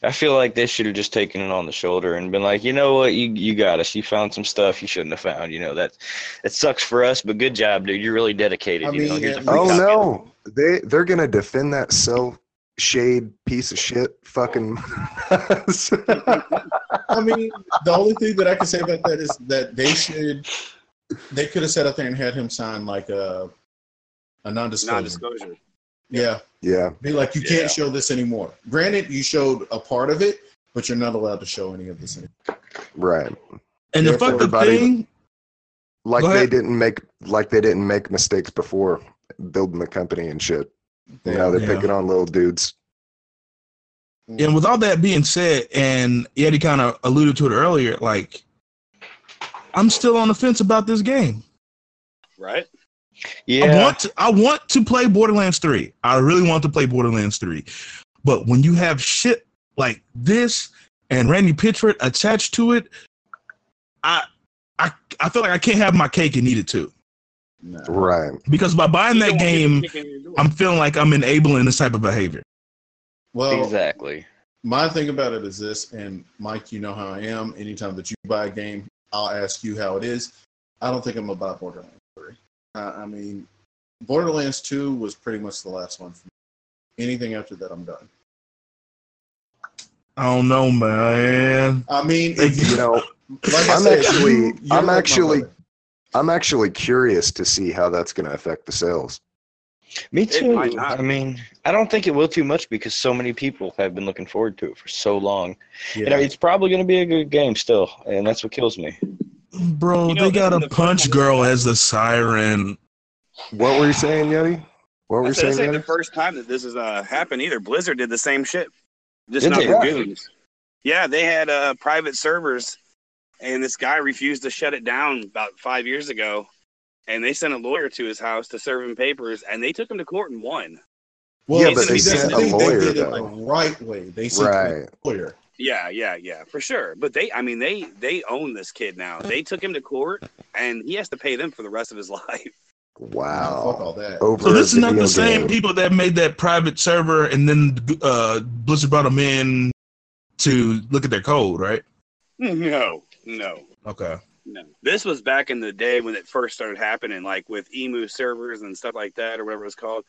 S3: I feel like they should have just taken it on the shoulder and been like, you know what, you you got us. You found some stuff you shouldn't have found. You know that it sucks for us, but good job, dude. You're really dedicated.
S5: I
S3: you know,
S5: mean,
S3: here's a
S5: at oh,
S3: free
S1: Oh
S3: copy.
S1: no, they they're gonna defend that self shade piece of shit fucking. *laughs*
S5: I mean, the only thing that I can say about that is that they should, they could have sat up there and had him sign like a, a non-disclosure.
S6: Non-disclosure.
S5: Yeah,
S1: yeah,
S5: be like, you can't show this anymore. Granted, you showed a part of it, but you're not allowed to show any of this anymore.
S1: right.
S2: And the
S1: Yeah,
S2: fucked up
S1: everybody-
S2: thing,
S1: Like they didn't make like they didn't make mistakes before building the company and shit. You know, they're
S2: Yeah.
S1: picking on little dudes.
S2: and with all that being said, and Yeti kind of alluded to it earlier, like I'm still on the fence about this game.
S6: Right?
S2: I
S3: Yeah,
S2: want to, I want to play Borderlands 3. I really want to play Borderlands 3. But when you have shit like this and Randy Pitchford attached to it, I I I feel like I can't have my cake and eat it too.
S5: Nah.
S1: Right.
S2: Because by buying that game,
S6: people kicking in your door.
S2: I'm feeling like I'm enabling this type of behavior.
S5: Well,
S3: exactly.
S5: my thing about it is this, and Mike, you know how I am. Anytime that you buy a game, I'll ask you how it is. I don't think I'm gonna buy Borderlands 3. Uh, I mean, Borderlands 2 was pretty much the last one for me. Anything after that, I'm done.
S2: I don't know, man.
S5: I mean, if
S1: You know,
S5: like I
S1: I'm
S5: said,
S1: actually-
S5: you-
S1: I'm
S5: like
S1: actually-
S5: brother.
S1: I'm actually curious to see how that's going to affect the sales.
S3: Me too. I mean, I don't think it will too much because so many people have been looking forward to it for so long. You know,
S5: Yeah.
S3: it's probably going to be a good game still, and that's what kills me.
S2: Bro,
S6: You know,
S2: they got a
S6: the
S2: punch
S6: first-
S2: girl as the siren.
S1: What were you saying, Yeti? What were
S6: I
S1: you
S6: said, this
S1: saying,
S6: ain't the
S1: Yeti?
S6: first time that this has uh, happened either. Blizzard did the same shit, just
S3: Did
S6: not
S3: they?
S6: for goons. Yeah, they had uh, private servers, and this guy refused to shut it down about five years ago. And they sent a lawyer to his house to serve him papers, and they took him to court and won.
S5: Well,
S1: Yeah,
S6: but
S5: see,
S6: they sent
S1: a lawyer,
S5: They did it
S1: though.
S5: the right way. They sent
S1: Right.
S5: a lawyer.
S6: Yeah, yeah, yeah, for sure. But they, I mean, they they own this kid now. They took him to court, and he has to pay them for the rest of his *laughs* life.
S5: Nah, fuck
S1: Wow.
S5: all that.
S1: Over
S2: So this is not the same
S1: game.
S2: people that made that private server and then uh, Blizzard brought them in to look at their code, right? *laughs*
S6: No, no,
S2: Okay.
S6: no. This was back in the day when it first started happening, like with emu servers and stuff like that, or whatever it was called.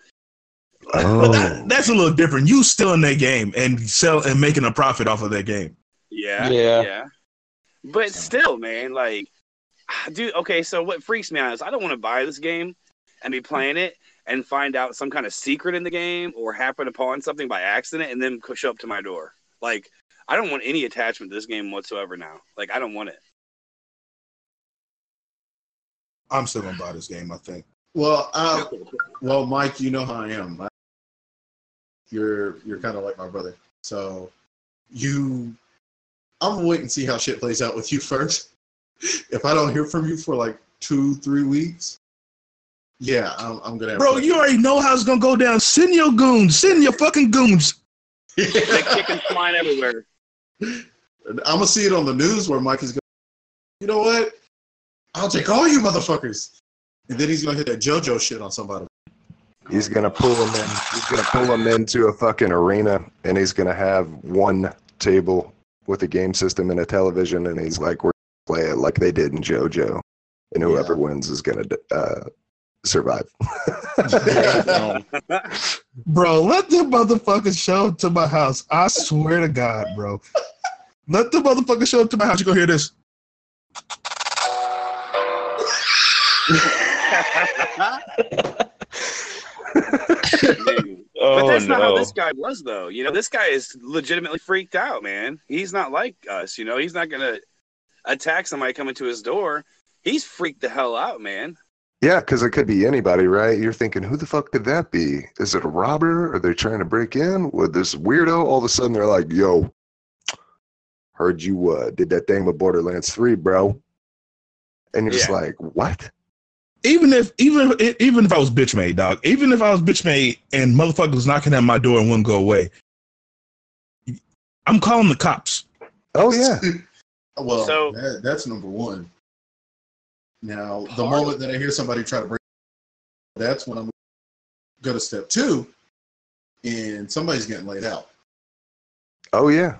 S6: Oh.
S2: But
S1: Oh.
S2: that, that's a little different. You still in that game and sell and making a profit off of that game.
S6: Yeah,
S3: Yeah.
S6: yeah. But still, man, like, *sighs* dude. Okay, so what freaks me out is I don't want to buy this game and be playing it and find out some kind of secret in the game or happen upon something by accident and then show up to my door. Like, I don't want any attachment to this game whatsoever now. Like, I don't want it.
S2: I'm still gonna buy this game. I think.
S5: Well, uh, well, Mike, you know how I am. I- You're you're kind of like my brother, so you. I'm gonna wait and see how shit plays out with you first. If I don't hear from you for like two, three weeks, yeah, I'm, I'm gonna. Have
S2: Bro, you already know how it's gonna go down. Send your goons. Send your fucking goons. *laughs*
S6: Like chickens flying everywhere.
S5: I'm gonna see it on the news where Mike is going. You know what? I'll take all you motherfuckers, and then he's gonna hit that JoJo shit on somebody.
S1: He's gonna pull him in. He's gonna pull him into a fucking arena, and he's gonna have one table with a game system and a television, and he's like, "We're gonna play it like they did in JoJo, and whoever
S5: Yeah.
S1: wins is gonna uh, survive." *laughs*
S2: Bro, let the motherfuckers show up to my house. I swear to God, bro. Let the motherfuckers show up to my house. You gonna hear this? *laughs*
S3: Oh
S6: but that's not how this guy was, though. You know, this guy is legitimately freaked out, man. He's not like us. You know, he's not gonna attack somebody coming to his door. He's freaked the hell out, man.
S1: Yeah, because it could be anybody, right? You're thinking, "Who the fuck could that be? Is it a robber? Are they trying to break in with this weirdo?" All of a sudden, they're like, "Yo, heard you uh, did that thing with Borderlands 3, bro," and you're just like, "What?"
S2: Even if even if, even if I was bitch made, dog. Even if I was bitch made and motherfuckers was knocking at my door and wouldn't go away, I'm calling the cops.
S1: Oh yeah. *laughs*
S5: Well,
S6: So-
S5: that, that's number one. Now, the moment that I hear somebody try to break, that's when I'm go to step two, and somebody's getting laid out.
S1: Oh yeah.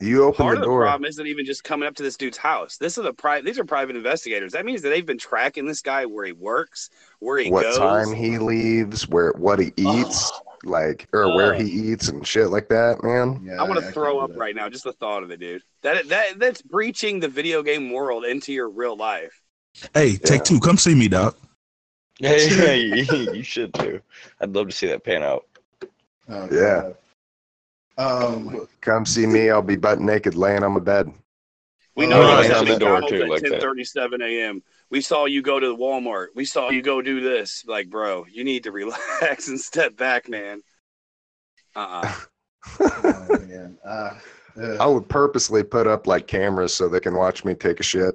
S1: You open
S6: Part
S1: the
S6: of the
S1: door.
S6: problem isn't even just coming up to this dude's house. This is a private. These are private investigators. That means that they've been tracking this guy where he works, where he
S1: what
S6: goes.
S1: time he leaves, where what he eats, like or where he eats and shit like that, man.
S5: Yeah,
S6: I want to throw up
S5: that.
S6: right now just the thought of it, dude. That that that's breaching the video game world into your real life.
S2: Hey, take
S1: Yeah.
S2: two. Come see me, dog.
S3: Hey, *laughs* hey, *laughs* you should too. I'd love to see that pan out.
S5: Oh,
S1: Yeah.
S5: Um,
S1: Come see me. I'll be butt naked laying on my bed.
S6: We
S5: Oh,
S6: know
S5: right,
S6: you
S5: on
S6: went
S5: the
S3: door, too,
S6: at
S3: like that.
S6: 10:37 a.m. We saw you go to the Walmart. We saw you go do this. Like, bro, you need to *laughs* relax and step back, man. Uh-uh.
S5: oh, man. Uh, uh,
S1: I would purposely put up like cameras so they can watch me take a shit.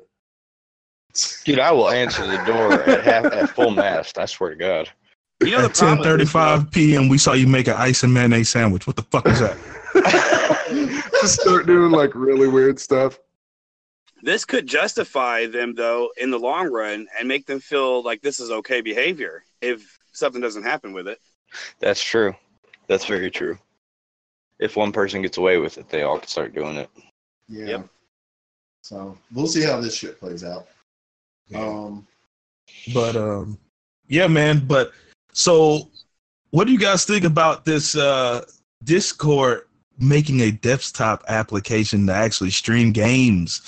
S3: Dude, I will answer the door at half at full mast. I swear to God.
S6: You know the
S2: At ten
S6: problem with this,
S2: thirty-five p.m., we saw you make an ice and mayonnaise sandwich. What the fuck is that? *laughs*
S1: Just start doing like really weird stuff.
S6: This could justify them though in the long run and make them feel like this is okay behavior if something doesn't happen with it.
S3: That's true. That's very true. If one person gets away with it, they all can start doing it.
S5: yeah.
S6: Yep.
S5: So we'll see how this shit plays out. Um,
S2: But um, yeah, man. But so, what do you guys think about this uh, Discord making a desktop application to actually stream games?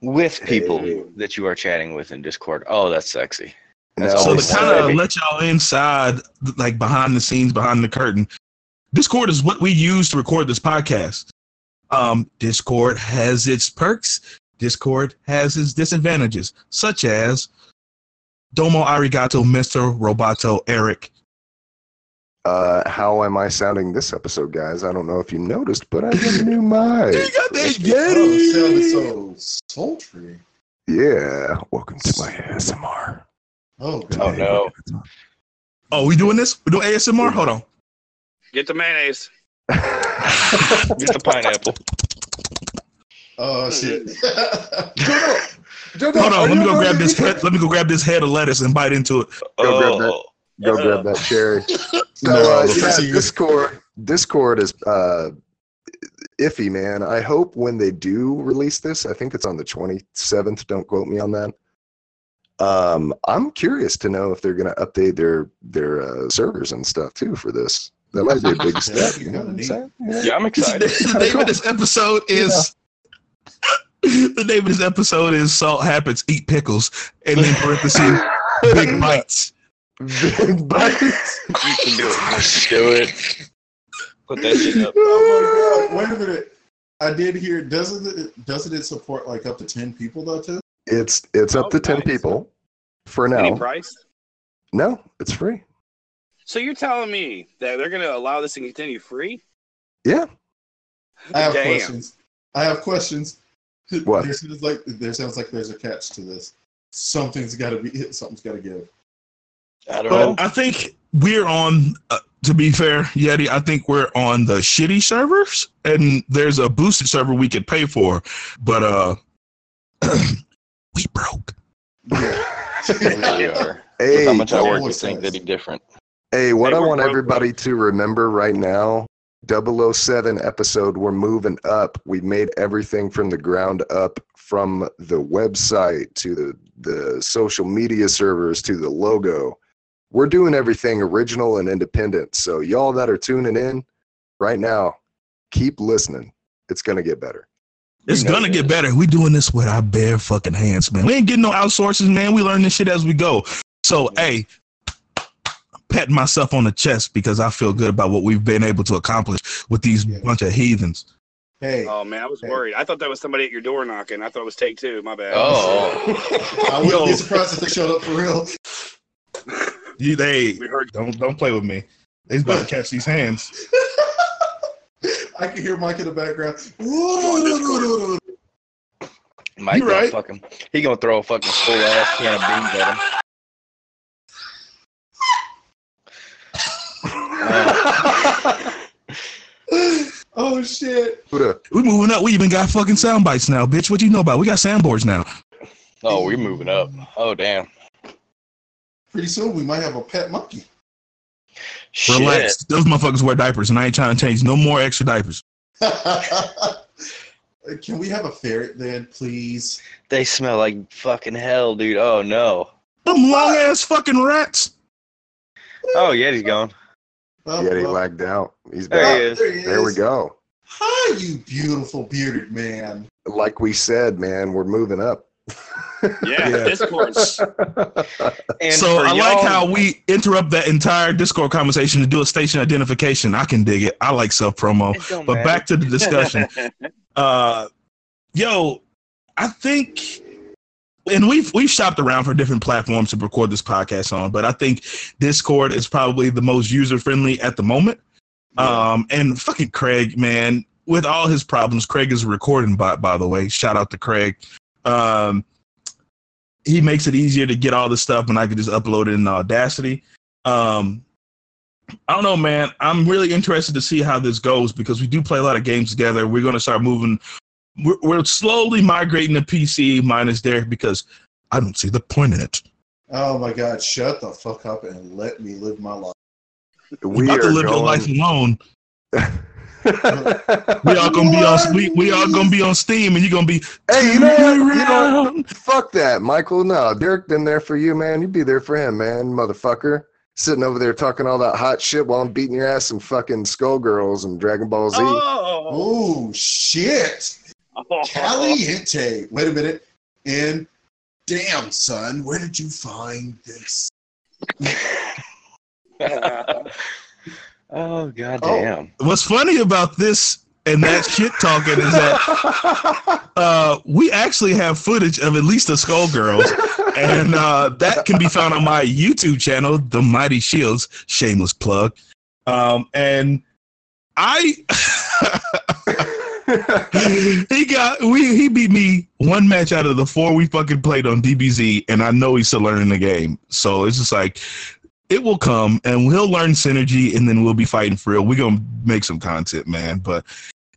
S3: with people
S1: Hey.
S3: that you are chatting with in Discord. Oh, that's sexy. That's
S2: So
S3: always
S2: to kind of let y'all inside, like behind the scenes, behind the curtain, Discord is what we use to record this podcast. Um, Discord has its perks. Discord has its disadvantages, such as Domo Arigato, Mr. Roboto, Eric.
S1: Uh, how am I sounding this episode, guys? I don't know if you noticed, but I got a new *laughs* mic.
S2: You got that
S5: oh, it sounded so sultry.
S1: Yeah, welcome to my ASMR.
S5: Oh,
S3: Oh no.
S2: Oh, we doing this? We doing ASMR? Hold on.
S6: Get the mayonnaise. *laughs*
S3: Get the pineapple.
S5: Oh shit. *laughs*
S2: Hold on. Let me go grab this head. Let me go grab this head of lettuce and bite into it.
S1: Go grab that.
S3: Oh,
S1: Go grab that cherry. *laughs*
S2: No,
S1: uh, yeah, Discord, Discord is uh, iffy, man. I hope when they do release this, I think it's on the twenty seventh. Don't quote me on that. Um, I'm curious to know if they're going to update their their uh, servers and stuff too for this. That might be a big *laughs* step. You know what I'm saying? Yeah.
S3: yeah, I'm excited.
S2: the name of this episode is. *laughs* the name of this episode is "Salt Happens, Eat Pickles," and in parentheses, *laughs* "Big Bites."
S1: Big bites.
S3: You can do it. Do it. Put that shit up.
S5: oh my god! Wait a minute. I did hear. Doesn't it? Doesn't it support like up to ten people though too?
S1: It's it's up
S6: Oh,
S1: to ten
S6: nice.
S1: people for
S6: Any
S1: now.
S6: price?
S1: No, it's free.
S6: So you're telling me that they're going to allow this to continue free?
S1: Yeah.
S5: I have
S6: Damn.
S5: questions. I have questions.
S1: What?
S5: There sounds like there sounds like there's a catch to this. Something's got to be. *laughs* Something's got to give.
S3: I don't know.
S2: I think we're on. Uh, to be fair, Yeti, I think we're on the shitty servers, and there's a boosted server we could pay for, but uh, *clears throat* we broke. *laughs*
S3: We really are. With
S1: Hey,
S3: how much I work, you think
S5: says.
S3: that he different.
S1: Hey, what
S6: They
S1: I
S6: were
S1: want
S6: broke,
S1: everybody to remember right now 007 episode, we're moving up. We made everything from the ground up, from the website to the, the social media servers to the logo. We're doing everything original and independent. So, y'all that are tuning in right now, keep listening. It's going to get better.
S2: It's gonna get better. We doing this with our bare fucking hands, man. We ain't getting no outsources, man. We learn this shit as we go. So, hey, patting myself on the chest because I feel good about what we've been able to accomplish with these
S5: Yeah.
S2: bunch of heathens.
S5: Hey,
S6: Oh, man, I was
S5: Hey.
S6: worried. I thought that was somebody at your door knocking. I thought it was take two. My bad.
S3: Oh.
S5: I wouldn't be surprised if they showed up for real. *laughs*
S2: You, they
S6: We heard
S2: don't don't play with me. They's about to catch these hands. *laughs*
S5: I can hear Mike in the background.
S3: Mike
S2: You
S3: gonna
S2: right.
S3: fucking he gonna throw a fucking full ass can of beans at him.
S5: Oh shit!
S2: We moving up. We even got fucking sound bites now, bitch. What you know about? We got soundboards now.
S3: Oh, we're moving up. Oh damn.
S5: Pretty soon we might have a pet monkey.
S3: Shit.
S2: Relax. Those motherfuckers wear diapers, and I ain't trying to change no more extra diapers. *laughs*
S5: Can we have a ferret then, please?
S3: They smell like fucking hell, dude. Oh no.
S2: Them long ass fucking rats.
S3: Oh yeah, he's gone.
S5: Oh,
S1: he
S5: well,
S1: lagged out. He's
S3: There
S1: back.
S3: he is.
S5: there he
S1: There we go.
S5: Hi, you beautiful bearded man.
S1: Like we said, man, we're moving up.
S6: Yeah, *laughs*
S2: Yeah.
S6: Discord.
S3: And
S2: so I like how we interrupt that entire Discord conversation to do a station identification. I can dig it. I like self promo. But
S3: matter.
S2: back to the discussion. *laughs* uh, yo, I think, and we've we've shopped around for different platforms to record this podcast on, but I think Discord is probably the most user friendly at the moment. Um, and fucking Craig, man, with all his problems, Craig is a recording bot, by the way. Shout out to Craig. Um, he makes it easier to get all this stuff, and I can just upload it in Audacity. Um, I don't know, man. I'm really interested to see how this goes because we do play a lot of games together. We're going to start moving. We're, we're slowly migrating to PC minus Derek because I don't see the point in it.
S5: Oh my god, shut the fuck up and let me live my life.
S2: You're
S1: We
S2: about to
S1: are
S2: live your life alone. *laughs* We all gonna be on we, we all gonna be on Steam, and you're gonna be
S1: Hey, you know what? You know, fuck that, Michael. No, Derek been there for you, man. You'd be there for him, man, motherfucker. Sitting over there talking all that hot shit while I'm beating your ass in fucking Skullgirls and Dragon Ball Z.
S6: Oh,
S5: Oh shit.
S6: Oh. *laughs*
S5: Caliente. Wait a minute. And damn, son, where did you find this? *laughs*
S3: oh god
S5: Oh.
S3: damn.
S2: What's funny about this and that shit talking is that *laughs* uh, we actually have footage of at least the Skullgirls, and uh, that can be found on my YouTube channel, The Mighty Shields. Shameless plug. Um, and I, *laughs* he got we he beat me one match out of the four we fucking played on DBZ, and I know he's still learning the game. So it's just like it will come, and we'll learn synergy, and then we'll be fighting for real. We're gonna make some content, man. But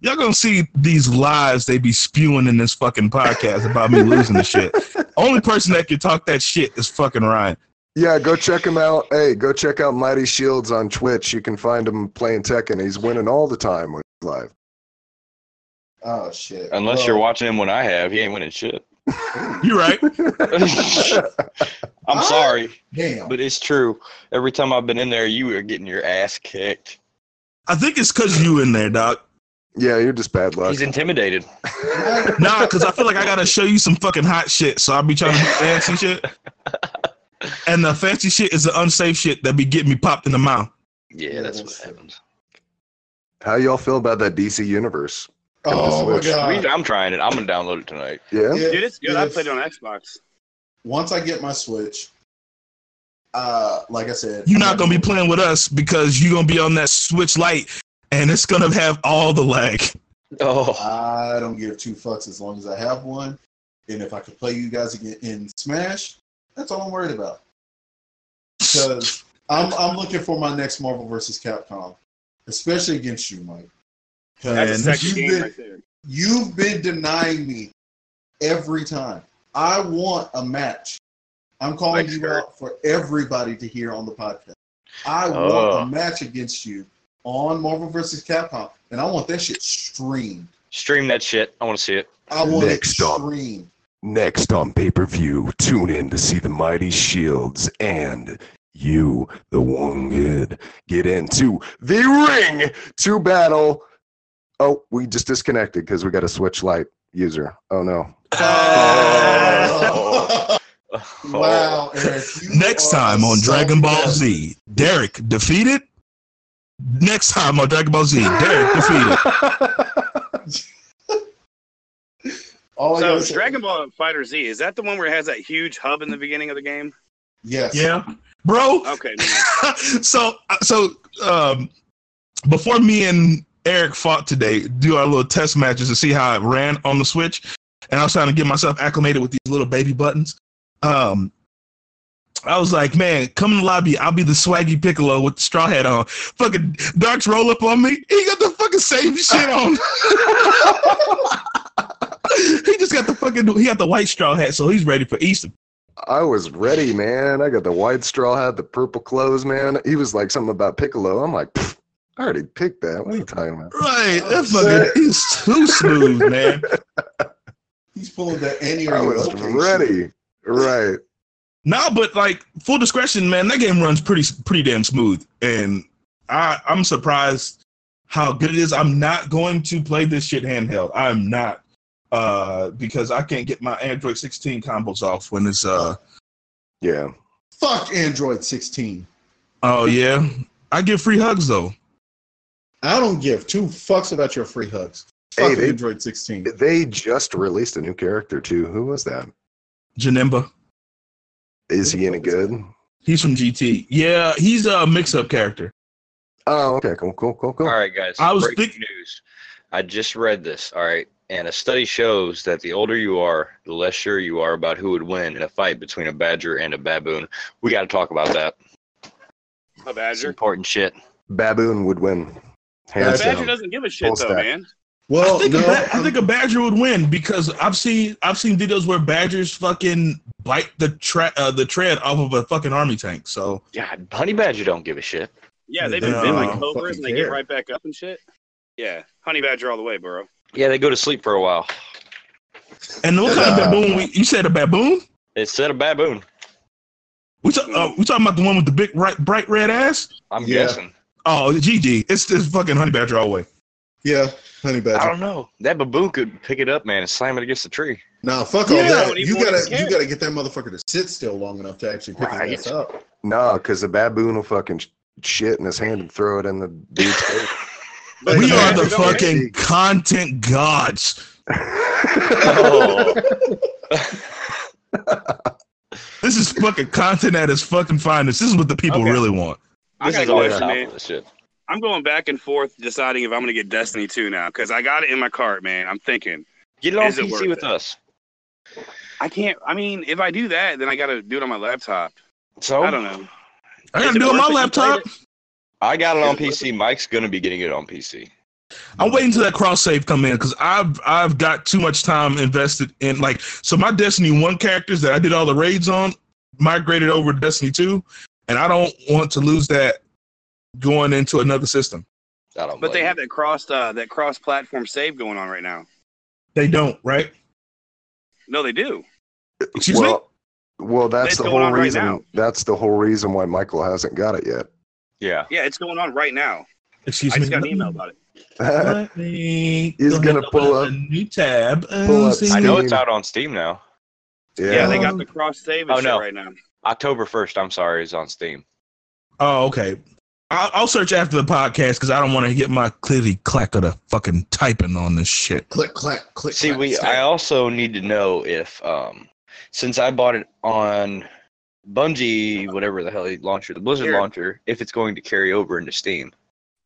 S2: y'all gonna see these lies they be spewing in this fucking podcast about me losing the shit. Only person that can talk that shit is fucking Ryan.
S1: yeah, go check him out. Hey, go check out Mighty Shields on Twitch. You can find him playing Tekken. He's winning all the time when he's live.
S5: Oh shit.
S3: Unless
S5: Well,
S3: you're watching him when I have, he ain't winning shit. *laughs*
S2: You're right. *laughs*
S3: I'm sorry,
S5: Damn.
S3: but it's true. Every time I've been in there, you are getting your ass kicked.
S2: I think it's cause you in there, doc.
S1: yeah, you're just bad luck.
S3: He's intimidated. *laughs*
S2: Nah, cause I feel like I gotta show you some fucking hot shit. So I'll be trying to do fancy shit. And the fancy shit is the unsafe shit that be getting me popped in the mouth.
S3: Yeah,
S5: Yeah,
S3: that's,
S5: that's
S3: what happens.
S1: How y'all feel about that DC universe?
S5: Oh my god.
S3: We- I'm trying it. I'm gonna download it tonight.
S1: Yeah.
S5: If-
S6: Dude, it's good. I played it on Xbox.
S5: Once I get my Switch, uh, like I said,
S2: You're not gonna be playing with us because you're gonna be on that switch light and it's gonna have all the lag.
S3: Oh,
S5: I don't give two fucks as long as I have one, and if I could play you guys again in Smash, that's all I'm worried about. *laughs* Because I'm I'm looking for my next Marvel vs. Capcom, especially against you, Mike. 'Cause
S6: That's a
S2: And
S5: you've
S6: game
S5: been,
S6: right there.
S5: you've been denying me every time. I want a match. I'm calling
S3: Mike's
S5: you
S3: hurt.
S5: out for everybody to hear on the podcast. I
S3: Oh.
S5: want a oh. match against you on Marvel vs. Capcom, and I want that shit streamed.
S3: stream that shit. I want to see it.
S5: I want
S1: Next
S5: it
S1: up.
S5: streamed.
S1: Next on pay per view, tune in to see the Mighty Shields and you, the Wounded, get into the ring to battle. Oh, we just disconnected because we got a switch light user. Oh no.
S5: Oh. *laughs* wow, Eric. *laughs*
S2: Next time on
S5: so
S2: Dragon Ball
S5: bad.
S2: Z, Derek defeated. Next time on Dragon Ball Z, Derek defeated. *laughs*
S5: All
S6: So
S5: say-
S6: Dragon Ball FighterZ is that the one where it has that huge hub in the beginning of the game?
S5: Yes.
S2: Yeah, bro.
S6: Okay.
S2: so so um, before me and Eric fought today, do our little test matches to see how it ran on the Switch, and I was trying to get myself acclimated with these little baby buttons. Um, I was like, man, come in the lobby. I'll be the swaggy Piccolo with the straw hat on. Fucking Darks roll up on me. He got the fucking same shit on. *laughs* he just got the fucking. He got the white straw hat, so he's ready for Easter.
S1: I was ready, man. I got the white straw hat, the purple clothes, man. He was like something about Piccolo. I'm like, "Pfft, I already picked that. What are you talking about?
S2: Right, that fucking. He's too smooth, man. *laughs*
S5: He's pulling that Annie
S1: I was ready. Right.
S2: No, but like full discretion, man, that game runs pretty pretty damn smooth, and I I'm surprised how good it is. I'm not going to play this shit handheld. I'm not, uh, because I can't get my Android 16 combos off when it's uh.
S1: Yeah.
S5: Fuck Android 16.
S2: Oh yeah, I get free hugs though.
S5: I don't give two fucks about your free hugs.
S1: Hey,
S5: Fuck
S1: they-
S5: Android 16.
S1: They just released a new character too. Who was that?
S2: Janemba,
S1: Is he any good?
S2: he's from GT. Yeah, he's a mix-up character.
S1: Oh, okay. Cool, cool, cool, cool.
S3: All right, guys.
S2: I was
S3: breaking
S2: think-
S3: news. I just read this. All right, and a study shows that the older you are, the less sure you are about who would win in a fight between a badger and a baboon. We got to talk about that.
S6: A
S3: It's
S6: badger.
S3: important shit.
S1: Baboon would win.
S6: A
S1: Hands
S5: Badger
S6: badger
S1: down.
S6: doesn't give a shit
S1: Full
S6: though,
S1: stack.
S6: man.
S5: Well,
S2: I think,
S5: no,
S2: a ba- I think a badger would win because I've seen I've seen videos where badgers fucking bite the tra- uh, the tread off of a fucking army tank. So
S3: Yeah, honey badger don't give a shit.
S6: Yeah, they've been bit
S2: don't
S6: like cobras and they
S5: care.
S6: get right back up and shit. Yeah, honey badger all the way, bro.
S3: Yeah, they go to sleep for a while.
S2: And what kind of baboon? We, you said a baboon?
S3: It said a baboon.
S2: We talk, uh, we talking about the one with the big bright, bright red ass?
S3: I'm
S5: Yeah.
S3: guessing.
S2: Oh, GG. It's this fucking honey badger all the way.
S5: Yeah, honey badger.
S3: I don't know. That baboon could pick it up, man, and slam it against the tree.
S5: Nah, fuck all
S2: Yeah,
S5: that. You gotta you gotta get that motherfucker to sit still long enough to actually pick
S3: Right.
S5: his ass up.
S1: No, because the baboon will fucking shit in his hand and throw it in the dude's face.
S6: But *laughs*
S2: we
S6: the
S2: are the
S6: badger don't
S2: fucking content gods.
S3: Oh, *laughs*
S2: This is fucking content at its fucking finest. This is what the people
S6: Okay.
S2: really want.
S6: I
S3: this
S6: gotta
S3: is
S6: go
S3: all
S6: listen,
S3: top
S6: man.
S3: of this shit.
S6: I'm going back and forth deciding if I'm gonna get Destiny 2 now because I got it in my cart, man. I'm thinking
S3: Get it on
S6: Is it
S3: PC with
S6: it?
S3: us.
S6: I can't. I mean, if I do that, then I gotta do it on my laptop.
S3: So
S6: I don't know.
S2: I gotta do it on my
S6: worth it? You
S2: laptop.
S3: I got it on
S6: Is it worth
S3: PC. Mike's gonna be getting it on PC.
S2: I'm waiting till that cross save come in because I've I've got too much time invested in like so my Destiny one characters that I did all the raids on migrated over to Destiny two, and I don't want to lose that going into another system.
S3: I don't.
S6: But they
S3: blame
S6: have that cross uh, that cross platform save going on right now.
S2: They don't, right?
S6: No, they do.
S2: Excuse me.
S1: well, well, that's
S6: It's
S1: the whole
S6: on right
S1: reason. that's the whole reason why Michael hasn't got it yet.
S3: Yeah.
S6: Yeah, it's going on right now.
S2: Excuse
S6: I
S2: me.
S6: just got an email about it. *laughs*
S2: Let me
S1: He's
S2: go
S1: gonna pull up-
S2: a new tab.
S1: pull up
S3: I know it's out on Steam now.
S1: yeah,
S6: Yeah, they got the cross save
S3: Oh, no.
S6: right now.
S3: October first. I'm sorry, is on Steam.
S2: Oh, okay. I'll, I'll search after the podcast because I don't want to get my clitty clack of the fucking typing on this shit.
S5: Click clack click.
S3: See,
S5: clack,
S3: we.
S5: snap.
S3: I also need to know if, um, since I bought it on Bungie, whatever the hell he launcher, the Blizzard
S6: Here.
S3: launcher, if it's going to carry over into Steam.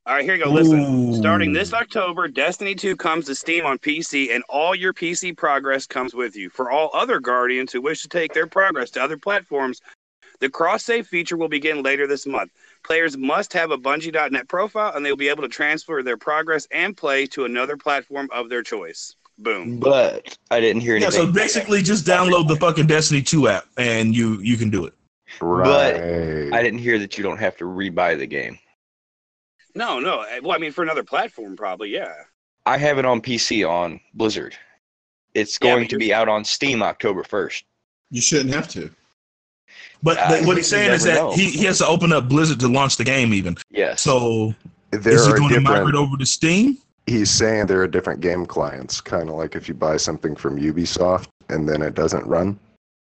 S6: All right, here you go. Listen.
S2: Ooh.
S6: Starting this October, Destiny 2 comes to Steam on PC, and all your PC progress comes with you. For all other Guardians who wish to take their progress to other platforms, the cross save feature will begin later this month. Players must have a Bungie.net profile, and they will be able to transfer their progress and play to another platform of their choice. Boom.
S3: But I didn't hear anything.
S2: Yeah,
S3: anything.
S2: so basically just download the fucking Destiny 2 app and you you can do it.
S1: right.
S3: But I didn't hear that you don't have to rebuy the game.
S6: No, no. eh, Well, I mean, for another platform, probably, yeah.
S3: I have it on PC on Blizzard. It's going
S6: but
S3: to be out on Steam October 1st.
S5: You shouldn't have to.
S2: But
S3: Uh,
S2: but what he's saying is that
S3: know.
S2: he, he has to open up Blizzard to launch the game even.
S3: Yes.
S2: So
S1: there
S2: is he
S1: are
S2: going to migrate over to Steam?
S1: He's saying there are different game clients, kind of like if you buy something from Ubisoft and then it doesn't run.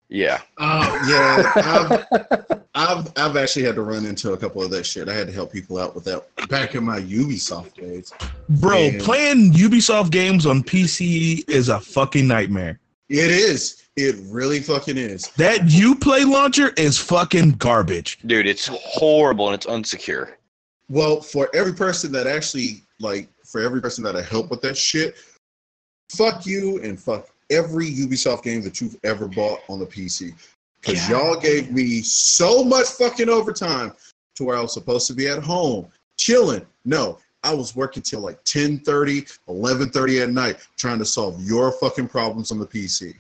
S3: Yeah.
S5: Uh, yeah, I've, *laughs* I've I've actually had to run into a couple of that shit. I had to help people out with that back in my Ubisoft days.
S2: Bro,
S5: Yeah.
S2: playing Ubisoft games on PC is a fucking nightmare.
S5: It is. It really fucking is.
S2: That Uplay launcher is fucking garbage.
S3: Dude, it's horrible and it's unsecure.
S5: Well, for every person that actually like, for every person that I help with that shit, fuck you and fuck every Ubisoft game that you've ever bought on the PC. Because y'all gave me so much fucking overtime to where I was supposed to be at home chilling. No, I was working till like 10 30, 11 30 at night trying to solve your fucking problems on the PC.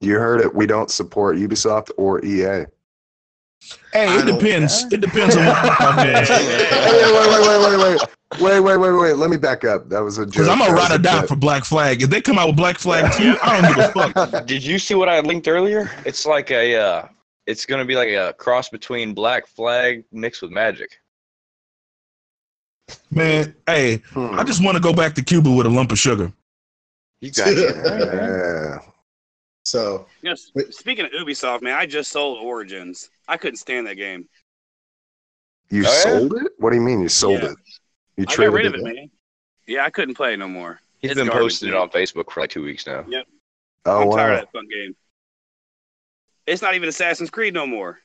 S1: You heard it. We don't support Ubisoft or EA.
S2: Hey, it
S5: don't-
S2: depends. It depends on what Ubisoft is. *laughs*
S1: Hey, wait, wait, wait, wait, wait, wait, wait, wait, wait. Let me back up. That was a joke.
S2: Because I'm gonna
S1: That
S2: ride
S1: a
S2: or die
S1: bit.
S2: for Black Flag. If they come out with Black Flag 2, I don't give a fuck. *laughs*
S3: Did you see what I linked earlier? It's like a uh it's gonna be like a cross between Black Flag mixed with magic.
S2: Man, hey,
S1: Hmm.
S2: I just want to go back to Cuba with a lump of sugar.
S3: You got it. *laughs*
S1: Yeah.
S5: So,
S6: You know, s- speaking of Ubisoft, man, I just sold Origins. I couldn't stand that game.
S1: You
S3: Oh, yeah?
S1: sold it? What do you mean you sold
S6: Yeah.
S1: it? You
S6: I got
S1: traded
S6: rid of
S1: it?
S6: it, man. Yeah, I couldn't play no more.
S3: He's
S6: It's
S3: been
S6: garbage,
S3: posting it on Facebook for like two weeks now. Yep.
S1: Oh
S6: I'm tired
S1: wow.
S6: of that fun game. It's not even Assassin's Creed no more.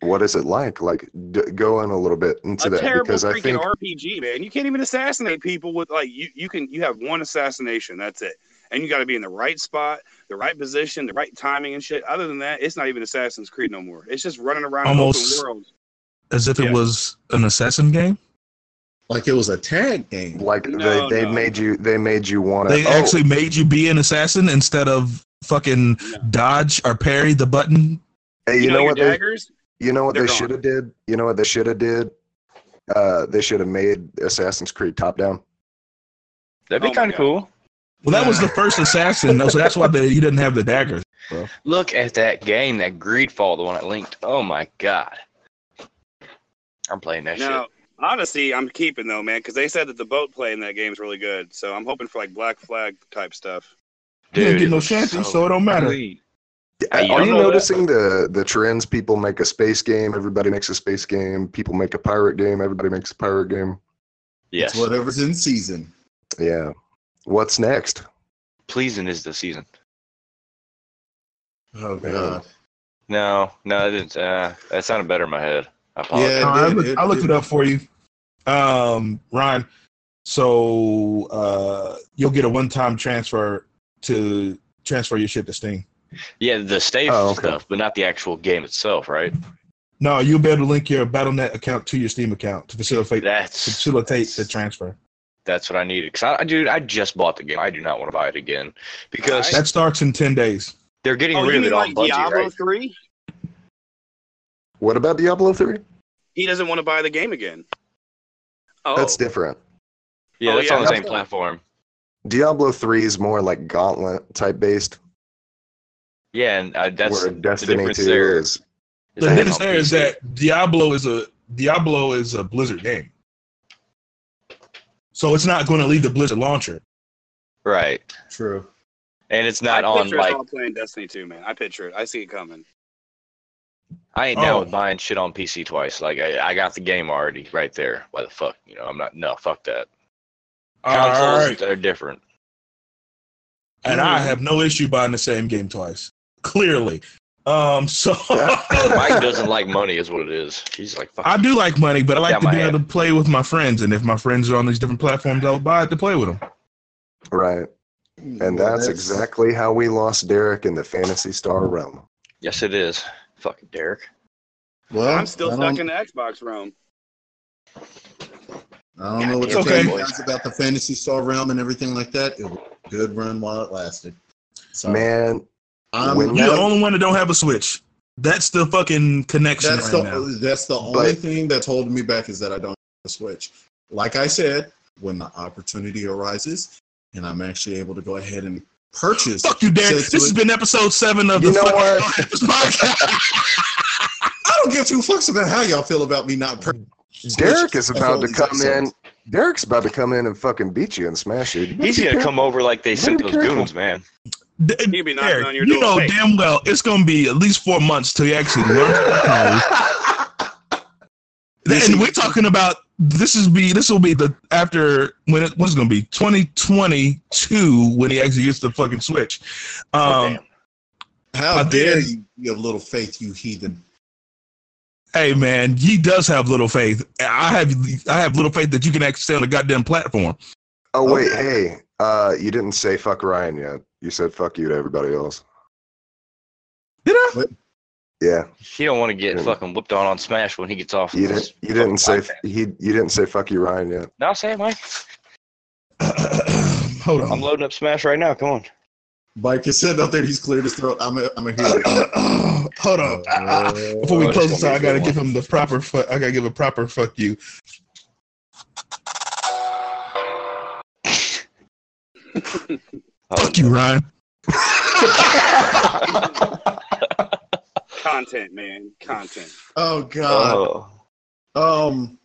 S1: What is it like? Like, d- go in a little bit into
S6: a
S1: that
S6: terrible
S1: because I
S6: freaking
S1: think
S6: RPG, man. You can't even assassinate people with like you. You can. You have one assassination. That's it. And you got to be in the right spot, the right position, the right timing and shit. Other than that, it's not even Assassin's Creed no more. It's just running around
S2: Almost-
S6: an open world.
S2: As if it was an assassin game.
S5: Like it was a tag game.
S1: like
S6: No,
S1: they, they
S6: no.
S1: made you they made you want to.
S2: They actually made you be an assassin instead of fucking
S6: No.
S2: dodge or parry the button.
S1: hey,
S6: You,
S1: you,
S6: know,
S1: know,
S6: your
S1: what they you know what
S6: They're
S1: they should have did? You know what they should have did? Uh, they should have made Assassin's Creed top down.
S3: That'd be
S6: Oh
S3: kind of cool.
S2: Well, that was the first assassin, so that's why the, he doesn't have the daggers.
S3: Look at that game, that Greedfall, the one I linked. Oh my god. I'm playing that
S6: Now,
S3: shit.
S6: Odyssey, I'm keeping though, man, because they said that the boat play in that game is really good. So I'm hoping for like Black Flag type stuff.
S2: You didn't get no
S3: looks
S2: shanty, so it don't matter.
S3: sweet.
S1: Are
S3: you don't
S1: you
S3: know that?
S1: noticing the the trends? People make a space game. Everybody makes a space game. People make a pirate game. Everybody makes a pirate game.
S3: Yes.
S5: It's whatever's in season.
S1: Yeah. What's next?
S3: Pleasing is the season.
S5: Oh
S1: Yeah.
S5: god.
S3: No, no, it didn't. Uh, that sounded better in my head. I apologize.
S5: Yeah.
S2: I, looked,
S5: it
S2: I looked
S5: did.
S2: it up for you, um, Ryan. So uh, you'll get a one-time transfer to transfer your shit to Steam.
S3: Yeah, the save
S1: Oh, okay.
S3: stuff, but not the actual game itself, right?
S2: No, you'll be able to link your Battle.net account to your Steam account to facilitate
S3: That's
S2: facilitate the transfer.
S3: that's what I needed. Cause I, dude, I just bought the game. I do not want to buy it again because
S2: That starts in ten days.
S3: they're getting
S6: Oh,
S3: rid
S6: you
S3: of
S6: mean
S3: it
S6: like
S3: on Bungie,
S6: Diablo
S3: right?
S6: three?
S1: What about Diablo three?
S6: He doesn't want to buy the game again. Oh,
S1: That's different.
S3: Yeah,
S6: Oh,
S3: that's
S6: yeah,
S3: on the same platform.
S1: Diablo three is more like Gauntlet type based,
S3: Yeah, and uh, that's
S1: where Destiny
S3: difference
S1: two
S3: there.
S1: is.
S3: is
S2: The
S3: that it's
S2: difference there is that Diablo is a Diablo is a Blizzard game, so it's not going to leave the Blizzard launcher.
S3: right,
S5: True.
S3: and it's not
S6: I
S3: on
S6: picture
S3: like
S6: us all playing Destiny 2, man. I picture it. I see it coming.
S3: I ain't down
S2: Oh.
S3: with buying shit on PC twice. Like I, I got the game already right there. Why the fuck? You know, I'm not. No, fuck that.
S2: All
S3: Consoles
S2: right,
S3: they're different.
S2: and I have no issue buying the same game twice. Clearly, um, so *laughs*
S3: Mike doesn't like *laughs* money, is what it is. He's like, fuck.
S2: I do like money, but I like to be
S3: head.
S2: able to play with my friends, and if my friends are on these different platforms, I'll buy it to play with them.
S1: Right. And that's exactly how we lost Derek in the Phantasy Star realm.
S3: Yes, it is. Fucking Derek.
S5: Well,
S6: I'm still stuck in the Xbox realm.
S5: I don't know what
S2: It's
S5: to
S2: okay.
S5: tell guys about the Phantasy Star realm and everything like that. It was a good run while it lasted. So
S1: Man,
S5: I'm,
S2: You're the only one that don't have a Switch. That's the fucking connection
S5: that's
S2: right
S5: the
S2: now.
S5: that's the only
S1: But-
S5: thing that's holding me back is that I don't have a Switch. Like I said, when the opportunity arises and I'm actually able to go ahead and purchase.
S2: Fuck you, Derek. This has
S5: Switch-
S2: been episode seven of
S1: You
S2: the
S1: know
S2: fucking
S1: what?
S2: podcast. *laughs*
S5: I don't give two fucks about how y'all feel about me not purchasing.
S1: Derek is about to
S5: these
S1: come in. Derek's about to come in and fucking beat you and smash you. You
S3: He's gonna
S1: careful.
S3: come over like they sent those
S1: careful.
S3: goons, man.
S2: D-
S6: be
S2: Derek,
S6: on your
S2: you
S6: door.
S2: know
S6: Hey.
S2: damn well it's gonna be at least four months till you actually learn how to code. *laughs* And we're talking about this is be this will be the after when it was gonna be 2022 when he actually gets the fucking switch.
S3: Oh,
S2: Um,
S3: damn.
S5: How dare
S2: did.
S5: you? You have little faith, you heathen.
S2: hey man, he does have little faith. I have I have little faith that you can actually stay on the goddamn platform.
S1: Oh wait, hey, uh, you didn't say fuck Ryan yet. You said fuck you to everybody else.
S2: Did I?
S1: Yeah,
S3: He don't want to get
S1: Yeah.
S3: fucking whooped on on Smash when he gets off.
S1: you didn't. You didn't say
S3: podcast.
S1: he. You didn't say fuck you, Ryan yet.
S3: No, say it, Mike. *clears throat*
S2: Hold on.
S3: I'm loading up Smash right now. Come on.
S5: Mike is sitting up there. He's cleared his throat. I'm a, I'm a hero. *clears throat*
S2: Hold on. Ah, ah, ah. Before we
S3: Oh,
S2: close this out, I gotta
S3: be a good
S2: give him the proper. Fu- I gotta give a proper fuck you. *laughs* Fuck you, Ryan. *laughs* *laughs*
S6: Content, man. Content.
S5: Oh God.
S3: Oh.
S5: Um.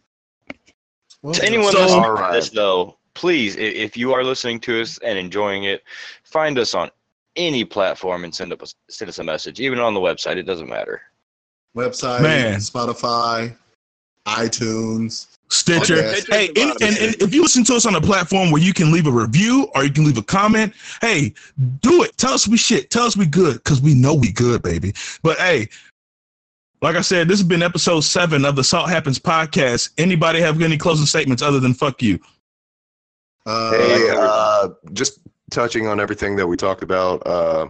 S5: well,
S3: To anyone
S2: So-
S3: listening
S1: All right.
S3: to this, though, please, if you are listening to us and enjoying it, find us on any platform and send us send us a message, even on the website. It doesn't matter.
S5: website,
S2: Man.
S5: Spotify, iTunes.
S2: Stitcher.
S5: Okay.
S6: Stitcher's
S2: Hey,
S6: the
S2: and, and, and if you listen to us on a platform where you can leave a review or you can leave a comment, hey, do it. Tell us we shit. Tell us we good because we know we good, baby. But hey, like I said, this has been episode seven of the Salt Happens podcast. Anybody have any closing statements other than fuck you?
S5: Uh,
S1: Hey, uh, just touching on everything that we talked about. Uh,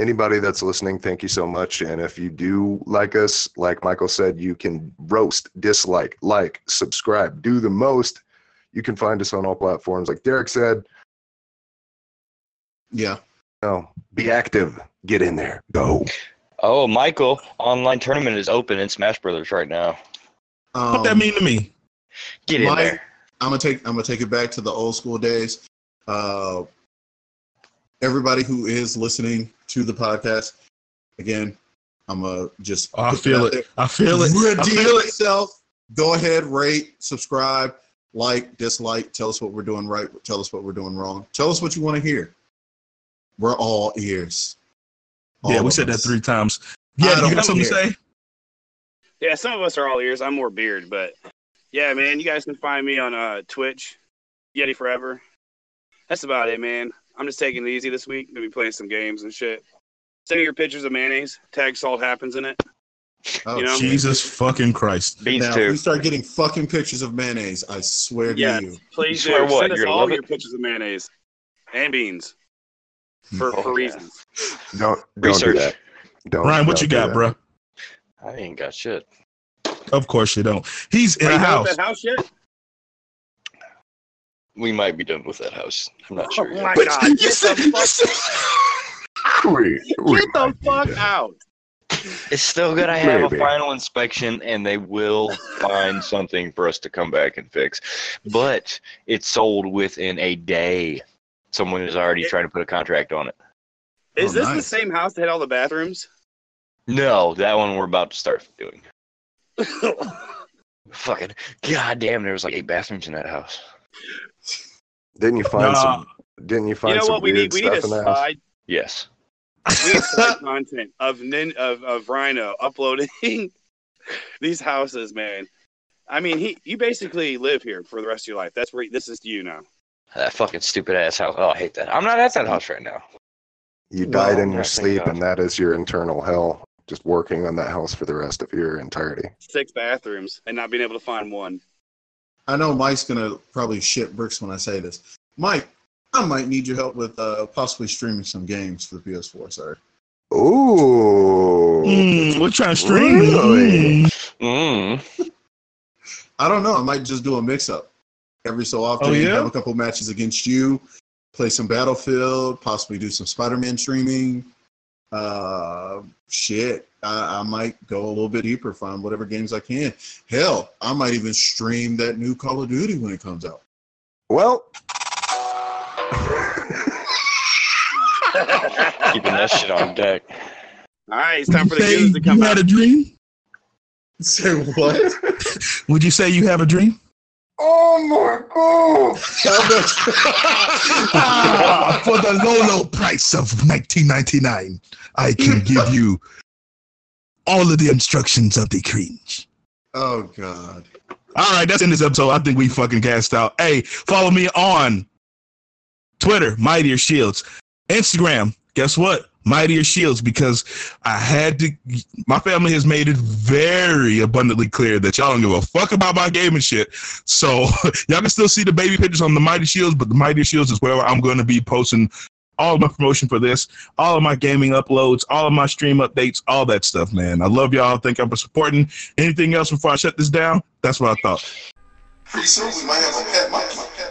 S1: anybody that's listening, thank you so much. And if you do like us, like Michael said, you can roast, dislike, like, subscribe, do the most. You can find us on all platforms. Like Derek said,
S5: yeah.
S1: no, be active, get in there, go.
S3: Oh, Michael, online tournament is open in Smash Brothers right now.
S5: Um,
S2: What that mean to me?
S3: Get in
S5: Mike-
S3: there.
S5: I'm gonna take I'm gonna take it back to the old school days. Uh, everybody who is listening to the podcast, again, I'm gonna just
S2: Oh, I feel it. I feel it.
S5: there.
S2: I
S5: Redeem
S2: feel it.
S5: yourself. Go ahead, rate, subscribe, like, dislike. Tell us what we're doing right. Tell us what we're doing wrong. Tell us what you want to hear. We're all ears.
S2: Yeah, we
S5: of
S2: said that three times. Yeah,
S5: don't
S2: you got something
S5: care.
S2: to say?
S6: Yeah, some of us are all ears. I'm more beard, but yeah, man, you guys can find me on uh, Twitch, Yeti Forever. That's about it, man. I'm just taking it easy this week. Gonna be playing some games and shit. Send me your pictures of mayonnaise. Tag salt happens in it.
S5: Oh,
S6: you know?
S2: Jesus fucking Christ.
S3: Beans
S5: Now,
S3: too.
S5: we start getting fucking pictures of mayonnaise, I swear to
S6: Yeah.
S5: you.
S6: Please
S3: You swear
S6: do.
S3: what?
S6: Send us
S3: You're gonna
S6: all your
S3: it?
S6: pictures of mayonnaise and beans for,
S3: Oh,
S6: for
S3: yeah.
S6: reasons.
S1: Don't don't
S3: Research.
S1: do that. Don't.
S2: Ryan, what
S1: don't
S2: you got,
S1: that.
S2: bro?
S3: I ain't got shit.
S2: Of course you don't. He's in
S6: Are
S2: a
S6: you
S2: house.
S6: that house yet?
S3: We might be done with that house. I'm not
S6: Oh
S3: sure yet.
S6: my
S2: But
S6: god!
S2: you
S6: Get
S2: said-
S6: the
S2: you
S6: fuck,
S2: said-
S1: We, *laughs* we,
S6: get the fuck out!
S3: It's still gonna have
S1: Maybe.
S3: a final inspection, and they will find *laughs* something for us to come back and fix. But it's sold within a day. Someone is already trying to put a contract on it.
S6: Is
S5: Oh,
S6: this the same house that had all the bathrooms?
S3: No, that one we're about to start doing. *laughs* Fucking goddamn! There was like eight bathrooms in that house.
S1: Didn't you find
S2: Nah.
S1: some? Didn't you
S6: you
S1: find
S6: know
S1: some
S6: what? We
S1: weird
S6: need we need a
S1: stuff in that house?
S6: slide.
S3: Yes.
S6: We need slide *laughs* content of nin of, of Rhino uploading *laughs* these houses, man. I mean, he you basically live here for the rest of your life. That's where this is you now.
S3: That fucking stupid ass house. Oh, I hate that. I'm not at that house right now.
S1: You died in your sleep, and that is your internal hell. Just working on that house for the rest of your entirety.
S6: Six bathrooms and not being able to find one.
S5: I know Mike's gonna probably shit bricks when I say this. Mike, I might need your help with uh, possibly streaming some games for the PS4, sir.
S1: Ooh.
S2: Mm, we're trying to stream.
S1: Really?
S2: Mm.
S3: Mm.
S5: I don't know. I might just do a mix up every so often.
S2: Oh, yeah?
S5: Have a couple matches against you, play some Battlefield, possibly do some Spider Man streaming. Uh, shit. I, I might go a little bit deeper, find whatever games I can. Hell, I might even stream that new Call of Duty when it comes out.
S1: Well,
S3: Keeping that shit on deck.
S6: All right, it's time for the
S2: Say
S6: news to come
S2: you
S6: out.
S2: had a dream? *laughs*
S5: Say what?
S2: Would you say you have a dream?
S1: Oh my god!
S2: Ah, for the low, low price of 19.99, I can *laughs* give you all of the instructions of the cringe.
S5: oh God.
S2: All right, that's in this episode. I think we fucking cast out. Hey, follow me on Twitter, Mightier Shields. Instagram, guess what? Mightier Shields, because I had to. My family has made it very abundantly clear that y'all don't give a fuck about my gaming shit. So *laughs* y'all can still see the baby pictures on the Mighty Shields, but the Mighty Shields is where I'm going to be posting all of my promotion for this, all of my gaming uploads, all of my stream updates, all that stuff, man. I love y'all. Thank y'all for supporting. Anything else before I shut this down? That's what I thought.
S5: Pretty soon we might have a pet monkey.